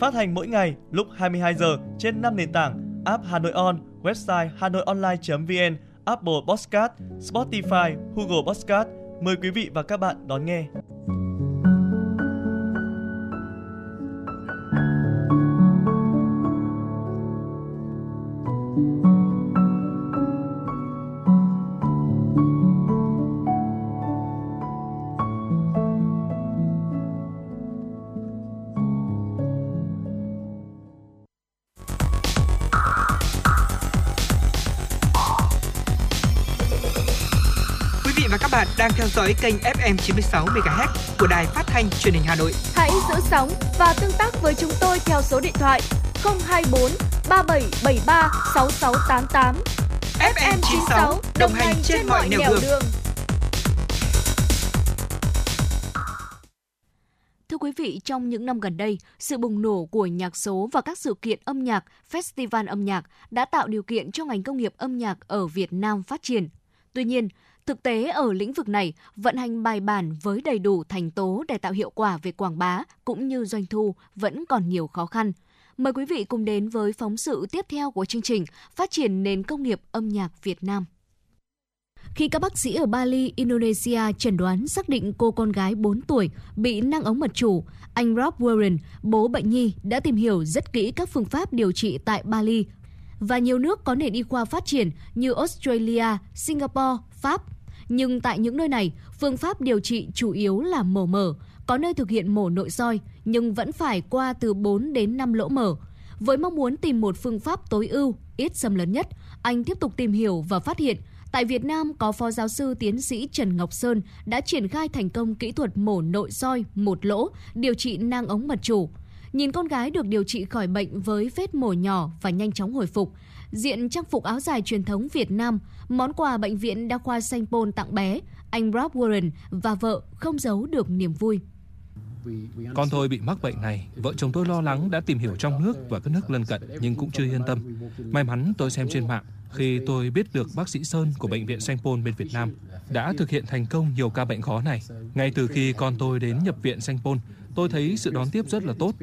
Phát hành mỗi ngày lúc 22 giờ trên 5 nền tảng app Hà Nội On, website hanoionline.vn, Apple Podcast, Spotify, Google Podcast. Mời quý vị và các bạn đón nghe. Đang theo dõi kênh FM 96 MHz của đài phát thanh truyền hình Hà Nội. Hãy giữ sóng và tương tác với chúng tôi theo số điện thoại 024 3773 6688. FM 96 đồng hành trên mọi nẻo đường. đường. Thưa quý vị, trong những năm gần đây, sự bùng nổ của nhạc số và các sự kiện âm nhạc, festival âm nhạc đã tạo điều kiện cho ngành công nghiệp âm nhạc ở Việt Nam phát triển. Tuy nhiên, thực tế ở lĩnh vực này vận hành bài bản với đầy đủ thành tố để tạo hiệu quả về quảng bá cũng như doanh thu vẫn còn nhiều khó khăn. Mời quý vị cùng đến với phóng sự tiếp theo của chương trình Phát triển nền công nghiệp âm nhạc Việt Nam. Khi các bác sĩ ở Bali, Indonesia chẩn đoán xác định cô con gái 4 tuổi bị năng ống mật chủ, anh Rob Warren, bố bệnh nhi, đã tìm hiểu rất kỹ các phương pháp điều trị tại Bali và nhiều nước có nền y khoa phát triển như Australia, Singapore, Pháp. Nhưng tại những nơi này, phương pháp điều trị chủ yếu là mổ mở, có nơi thực hiện mổ nội soi nhưng vẫn phải qua từ 4 đến 5 lỗ mở. Với mong muốn tìm một phương pháp tối ưu, ít xâm lấn nhất, anh tiếp tục tìm hiểu và phát hiện Tại Việt Nam có phó giáo sư tiến sĩ Trần Ngọc Sơn đã triển khai thành công kỹ thuật mổ nội soi một lỗ, điều trị nang ống mật chủ. Nhìn con gái được điều trị khỏi bệnh với vết mổ nhỏ và nhanh chóng hồi phục. Diện trang phục áo dài truyền thống Việt Nam, món quà bệnh viện đa khoa Sanh Pôn tặng bé, anh Rob Warren và vợ không giấu được niềm vui. Con tôi bị mắc bệnh này, vợ chồng tôi lo lắng đã tìm hiểu trong nước và các nước lân cận nhưng cũng chưa yên tâm. May mắn tôi xem trên mạng khi tôi biết được bác sĩ Sơn của bệnh viện Sanh Pôn bên Việt Nam đã thực hiện thành công nhiều ca bệnh khó này. Ngay từ khi con tôi đến nhập viện Sanh Pôn, tôi thấy sự đón tiếp rất là tốt.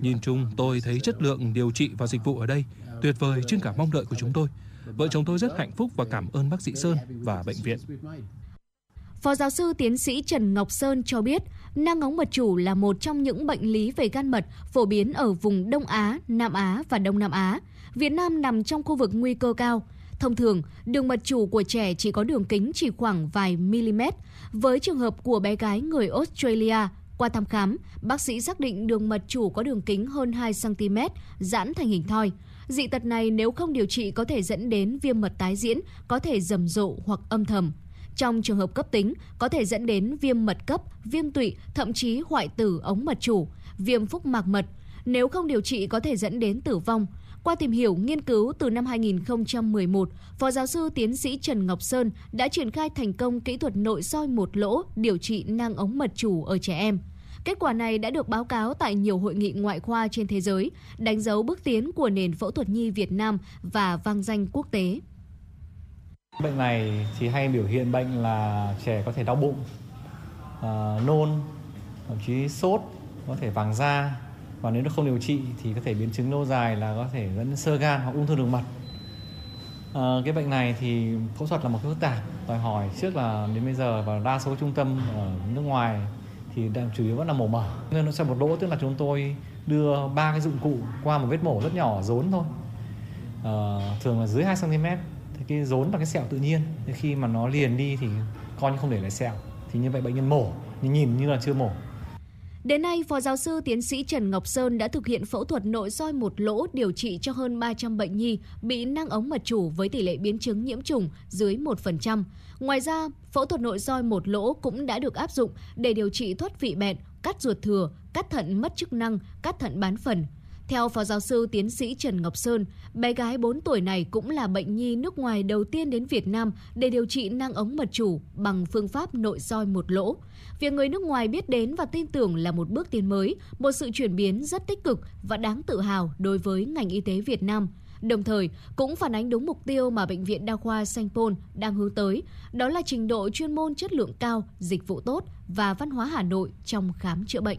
Nhìn chung, tôi thấy chất lượng điều trị và dịch vụ ở đây tuyệt vời trên cả mong đợi của chúng tôi. Vợ chồng tôi rất hạnh phúc và cảm ơn bác sĩ Sơn và bệnh viện. Phó giáo sư tiến sĩ Trần Ngọc Sơn cho biết, nang ống mật chủ là một trong những bệnh lý về gan mật phổ biến ở vùng Đông Á, Nam Á và Đông Nam Á. Việt Nam nằm trong khu vực nguy cơ cao. Thông thường, đường mật chủ của trẻ chỉ có đường kính chỉ khoảng vài mm. Với trường hợp của bé gái người Australia, qua thăm khám, bác sĩ xác định đường mật chủ có đường kính hơn 2 cm, giãn thành hình thoi. Dị tật này nếu không điều trị có thể dẫn đến viêm mật tái diễn, có thể rầm rộ hoặc âm thầm. Trong trường hợp cấp tính, có thể dẫn đến viêm mật cấp, viêm tụy, thậm chí hoại tử ống mật chủ, viêm phúc mạc mật. Nếu không điều trị có thể dẫn đến tử vong. Qua tìm hiểu, nghiên cứu từ năm 2011, Phó giáo sư tiến sĩ Trần Ngọc Sơn đã triển khai thành công kỹ thuật nội soi một lỗ điều trị nang ống mật chủ ở trẻ em. Kết quả này đã được báo cáo tại nhiều hội nghị ngoại khoa trên thế giới, đánh dấu bước tiến của nền phẫu thuật nhi Việt Nam và vang danh quốc tế. Bệnh này thì hay biểu hiện bệnh là trẻ có thể đau bụng, uh, nôn, thậm chí sốt, có thể vàng da và nếu nó không điều trị thì có thể biến chứng lâu dài là có thể dẫn sơ gan hoặc ung thư đường mật. À, cái bệnh này thì phẫu thuật là một cái phức tạp đòi hỏi trước là đến bây giờ và đa số trung tâm ở nước ngoài thì đang chủ yếu vẫn là mổ mở nên nó sẽ một lỗ tức là chúng tôi đưa ba cái dụng cụ qua một vết mổ rất nhỏ rốn thôi. À, thường là dưới 2 cm thì cái rốn và cái sẹo tự nhiên thì khi mà nó liền đi thì coi như không để lại sẹo. Thì như vậy bệnh nhân mổ nhưng nhìn như là chưa mổ. Đến nay, Phó giáo sư tiến sĩ Trần Ngọc Sơn đã thực hiện phẫu thuật nội soi một lỗ điều trị cho hơn 300 bệnh nhi bị năng ống mật chủ với tỷ lệ biến chứng nhiễm trùng dưới 1%. Ngoài ra, phẫu thuật nội soi một lỗ cũng đã được áp dụng để điều trị thoát vị bẹn, cắt ruột thừa, cắt thận mất chức năng, cắt thận bán phần. Theo Phó Giáo sư Tiến sĩ Trần Ngọc Sơn, bé gái 4 tuổi này cũng là bệnh nhi nước ngoài đầu tiên đến Việt Nam để điều trị nang ống mật chủ bằng phương pháp nội soi một lỗ. Việc người nước ngoài biết đến và tin tưởng là một bước tiến mới, một sự chuyển biến rất tích cực và đáng tự hào đối với ngành y tế Việt Nam. Đồng thời, cũng phản ánh đúng mục tiêu mà Bệnh viện Đa khoa Sanh Pôn đang hướng tới, đó là trình độ chuyên môn chất lượng cao, dịch vụ tốt và văn hóa Hà Nội trong khám chữa bệnh.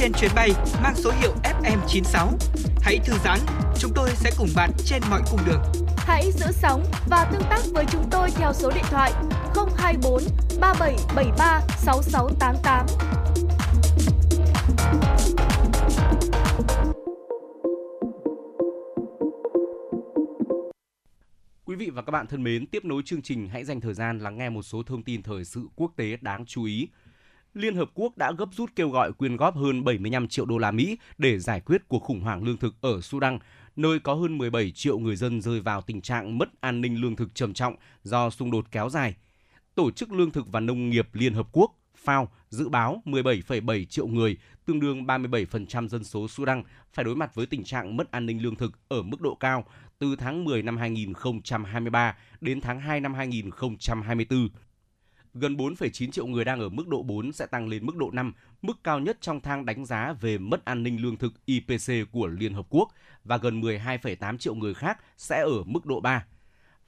Trên chuyến bay mang số hiệu FM96. Hãy thư giãn, chúng tôi sẽ cùng bạn trên mọi cung đường. Hãy giữ sóng và tương tác với chúng tôi theo số điện thoại 024 3773 6688. Quý vị và các bạn thân mến, tiếp nối chương trình hãy dành thời gian lắng nghe một số thông tin thời sự quốc tế đáng chú ý. Liên Hợp Quốc đã gấp rút kêu gọi quyên góp hơn 75 triệu đô la Mỹ để giải quyết cuộc khủng hoảng lương thực ở Sudan, nơi có hơn 17 triệu người dân rơi vào tình trạng mất an ninh lương thực trầm trọng do xung đột kéo dài. Tổ chức Lương thực và Nông nghiệp Liên Hợp Quốc FAO dự báo 17,7 triệu người, tương đương 37% dân số Sudan, phải đối mặt với tình trạng mất an ninh lương thực ở mức độ cao từ tháng 10 năm 2023 đến tháng 2 năm 2024. Gần 4,9 triệu người đang ở mức độ 4 sẽ tăng lên mức độ 5, mức cao nhất trong thang đánh giá về mất an ninh lương thực IPC của Liên Hợp Quốc và gần 12,8 triệu người khác sẽ ở mức độ 3.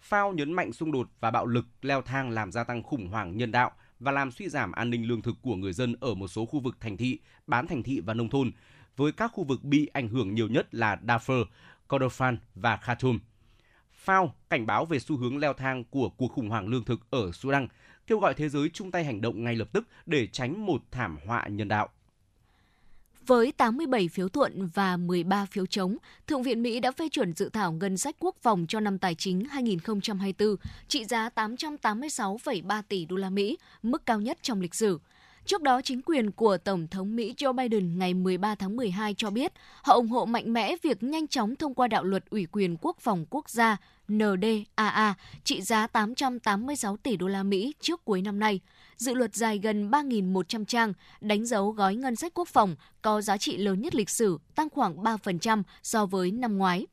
FAO nhấn mạnh xung đột và bạo lực leo thang làm gia tăng khủng hoảng nhân đạo và làm suy giảm an ninh lương thực của người dân ở một số khu vực thành thị, bán thành thị và nông thôn, với các khu vực bị ảnh hưởng nhiều nhất là Darfur, Kordofan và Khartoum. FAO cảnh báo về xu hướng leo thang của cuộc khủng hoảng lương thực ở Sudan, kêu gọi thế giới chung tay hành động ngay lập tức để tránh một thảm họa nhân đạo. Với 87 phiếu thuận và 13 phiếu chống, Thượng viện Mỹ đã phê chuẩn dự thảo ngân sách quốc phòng cho năm tài chính 2024 trị giá 886,3 tỷ đô la Mỹ, mức cao nhất trong lịch sử. Trước đó, chính quyền của Tổng thống Mỹ Joe Biden ngày 13 tháng 12 cho biết họ ủng hộ mạnh mẽ việc nhanh chóng thông qua đạo luật ủy quyền quốc phòng quốc gia NDAA trị giá 886 tỷ đô la Mỹ trước cuối năm nay. Dự luật dài gần 3.100 trang, đánh dấu gói ngân sách quốc phòng có giá trị lớn nhất lịch sử, tăng khoảng 3% so với năm ngoái.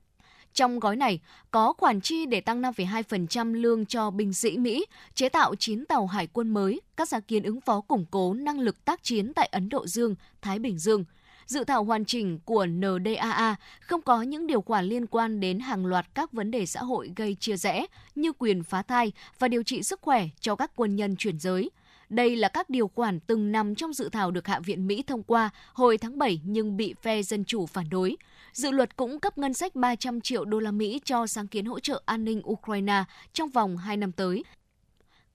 Trong gói này có khoản chi để tăng 5,2% lương cho binh sĩ Mỹ, chế tạo 9 tàu hải quân mới, các sáng kiến ứng phó củng cố năng lực tác chiến tại Ấn Độ Dương, Thái Bình Dương. Dự thảo hoàn chỉnh của NDAA không có những điều khoản liên quan đến hàng loạt các vấn đề xã hội gây chia rẽ như quyền phá thai và điều trị sức khỏe cho các quân nhân chuyển giới. Đây là các điều khoản từng nằm trong dự thảo được Hạ viện Mỹ thông qua hồi tháng 7 nhưng bị phe Dân Chủ phản đối. Dự luật cũng cấp ngân sách 300 triệu đô la Mỹ cho sáng kiến hỗ trợ an ninh Ukraine trong vòng 2 năm tới.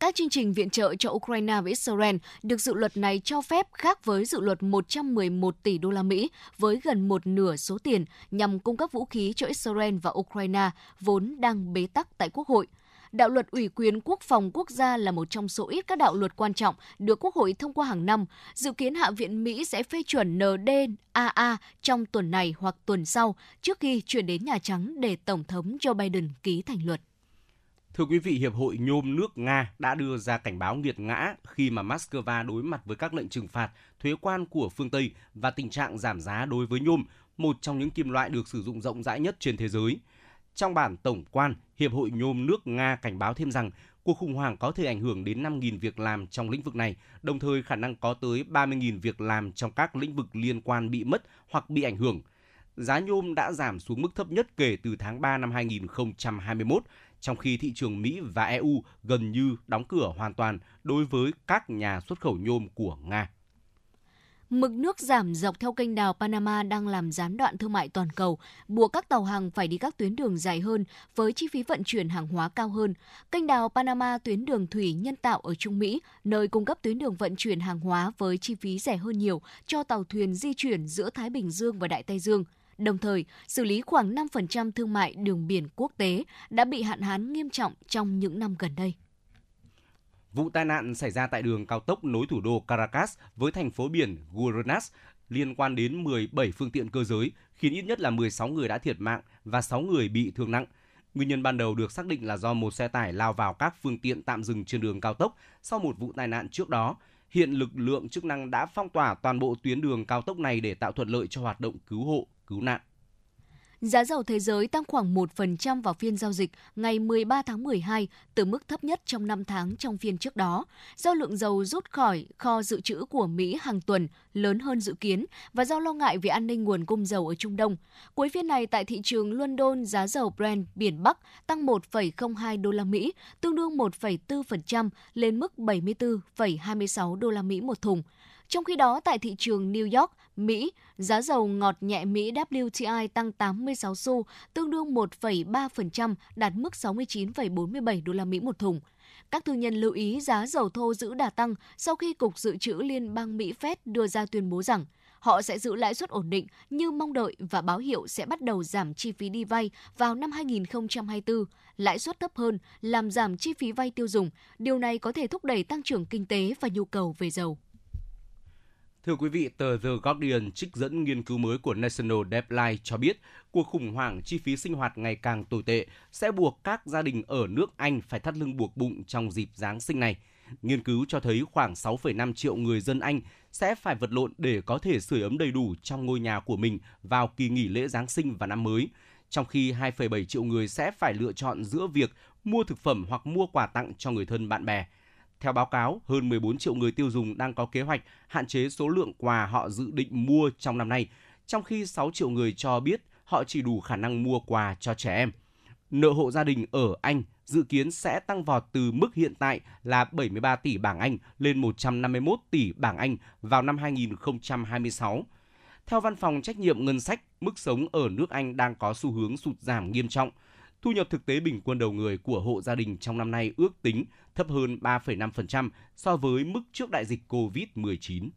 Các chương trình viện trợ cho Ukraine và Israel được dự luật này cho phép khác với dự luật 111 tỷ đô la Mỹ với gần một nửa số tiền nhằm cung cấp vũ khí cho Israel và Ukraine vốn đang bế tắc tại Quốc hội. Đạo luật ủy quyền quốc phòng quốc gia là một trong số ít các đạo luật quan trọng được Quốc hội thông qua hàng năm. Dự kiến Hạ viện Mỹ sẽ phê chuẩn NDAA trong tuần này hoặc tuần sau trước khi chuyển đến Nhà Trắng để Tổng thống Joe Biden ký thành luật. Thưa quý vị, Hiệp hội Nhôm nước Nga đã đưa ra cảnh báo nghiệt ngã khi mà Moscow đối mặt với các lệnh trừng phạt, thuế quan của phương Tây và tình trạng giảm giá đối với nhôm, một trong những kim loại được sử dụng rộng rãi nhất trên thế giới. Trong bản tổng quan, Hiệp hội Nhôm nước Nga cảnh báo thêm rằng cuộc khủng hoảng có thể ảnh hưởng đến 5.000 việc làm trong lĩnh vực này, đồng thời khả năng có tới 30.000 việc làm trong các lĩnh vực liên quan bị mất hoặc bị ảnh hưởng. Giá nhôm đã giảm xuống mức thấp nhất kể từ tháng 3 năm 2021, trong khi thị trường Mỹ và EU gần như đóng cửa hoàn toàn đối với các nhà xuất khẩu nhôm của Nga. Mực nước giảm dọc theo kênh đào Panama đang làm gián đoạn thương mại toàn cầu, buộc các tàu hàng phải đi các tuyến đường dài hơn với chi phí vận chuyển hàng hóa cao hơn. Kênh đào Panama tuyến đường thủy nhân tạo ở Trung Mỹ, nơi cung cấp tuyến đường vận chuyển hàng hóa với chi phí rẻ hơn nhiều cho tàu thuyền di chuyển giữa Thái Bình Dương và Đại Tây Dương. Đồng thời, xử lý khoảng 5% thương mại đường biển quốc tế đã bị hạn hán nghiêm trọng trong những năm gần đây. Vụ tai nạn xảy ra tại đường cao tốc nối thủ đô Caracas với thành phố biển Guaranas liên quan đến 17 phương tiện cơ giới, khiến ít nhất là 16 người đã thiệt mạng và 6 người bị thương nặng. Nguyên nhân ban đầu được xác định là do một xe tải lao vào các phương tiện tạm dừng trên đường cao tốc sau một vụ tai nạn trước đó. Hiện lực lượng chức năng đã phong tỏa toàn bộ tuyến đường cao tốc này để tạo thuận lợi cho hoạt động cứu hộ, cứu nạn. Giá dầu thế giới tăng khoảng 1% vào phiên giao dịch ngày 13 tháng 12 từ mức thấp nhất trong 5 tháng trong phiên trước đó, do lượng dầu rút khỏi kho dự trữ của Mỹ hàng tuần lớn hơn dự kiến và do lo ngại về an ninh nguồn cung dầu ở Trung Đông. Cuối phiên này tại thị trường London, giá dầu Brent biển Bắc tăng 1,02 đô la Mỹ, tương đương 1,4% lên mức 74,26 đô la Mỹ một thùng. Trong khi đó, tại thị trường New York, Mỹ, giá dầu ngọt nhẹ Mỹ WTI tăng 86 xu, tương đương 1,3%, đạt mức 69,47 đô la Mỹ một thùng. Các thương nhân lưu ý giá dầu thô giữ đà tăng sau khi Cục Dự trữ Liên bang Mỹ Fed đưa ra tuyên bố rằng họ sẽ giữ lãi suất ổn định như mong đợi và báo hiệu sẽ bắt đầu giảm chi phí đi vay vào năm 2024. Lãi suất thấp hơn làm giảm chi phí vay tiêu dùng. Điều này có thể thúc đẩy tăng trưởng kinh tế và nhu cầu về dầu. Thưa quý vị, tờ The Guardian trích dẫn nghiên cứu mới của National Deadline cho biết cuộc khủng hoảng chi phí sinh hoạt ngày càng tồi tệ sẽ buộc các gia đình ở nước Anh phải thắt lưng buộc bụng trong dịp Giáng sinh này. Nghiên cứu cho thấy khoảng 6,5 triệu người dân Anh sẽ phải vật lộn để có thể sưởi ấm đầy đủ trong ngôi nhà của mình vào kỳ nghỉ lễ Giáng sinh và năm mới, trong khi 2,7 triệu người sẽ phải lựa chọn giữa việc mua thực phẩm hoặc mua quà tặng cho người thân bạn bè. Theo báo cáo, hơn 14 triệu người tiêu dùng đang có kế hoạch hạn chế số lượng quà họ dự định mua trong năm nay, trong khi 6 triệu người cho biết họ chỉ đủ khả năng mua quà cho trẻ em. Nợ hộ gia đình ở Anh dự kiến sẽ tăng vọt từ mức hiện tại là 73 tỷ bảng Anh lên 151 tỷ bảng Anh vào năm 2026. Theo Văn phòng Trách nhiệm Ngân sách, mức sống ở nước Anh đang có xu hướng sụt giảm nghiêm trọng. Thu nhập thực tế bình quân đầu người của hộ gia đình trong năm nay ước tính thấp hơn 3,5% so với mức trước đại dịch COVID-19.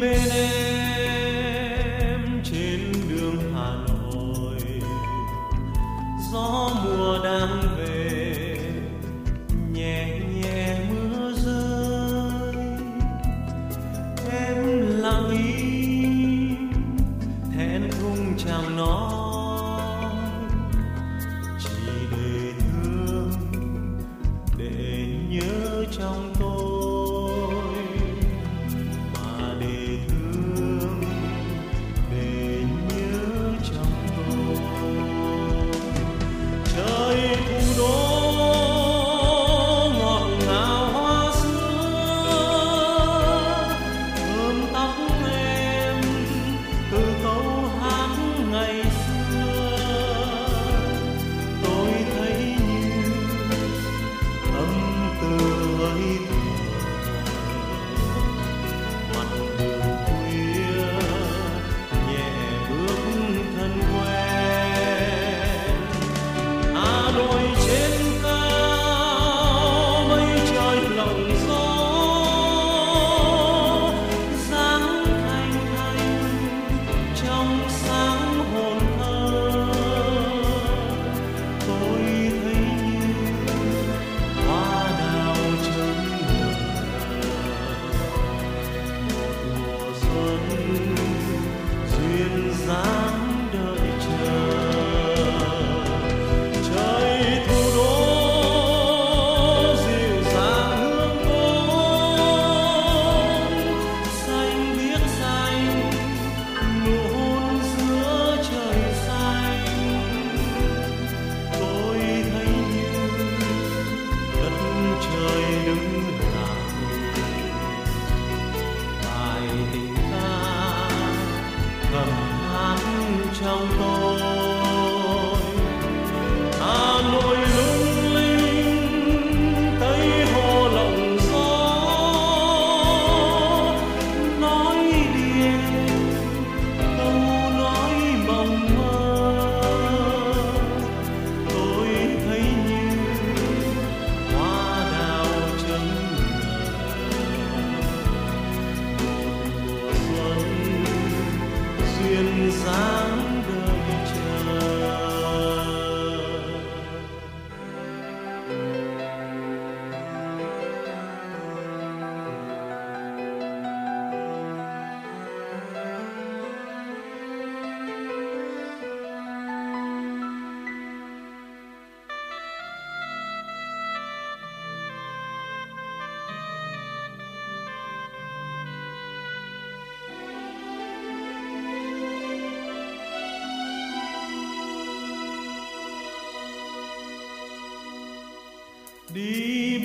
Đi bên Die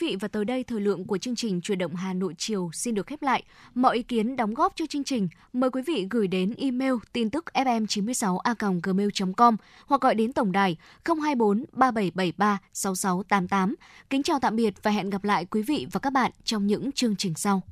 vị và tới đây thời lượng của chương trình Truyền động Hà Nội chiều xin được khép lại. Mọi ý kiến đóng góp cho chương trình, mời quý vị gửi đến email tin tức fm96a@gmail.com hoặc gọi đến tổng đài 024 3773 6688. Kính chào tạm biệt và hẹn gặp lại quý vị và các bạn trong những chương trình sau.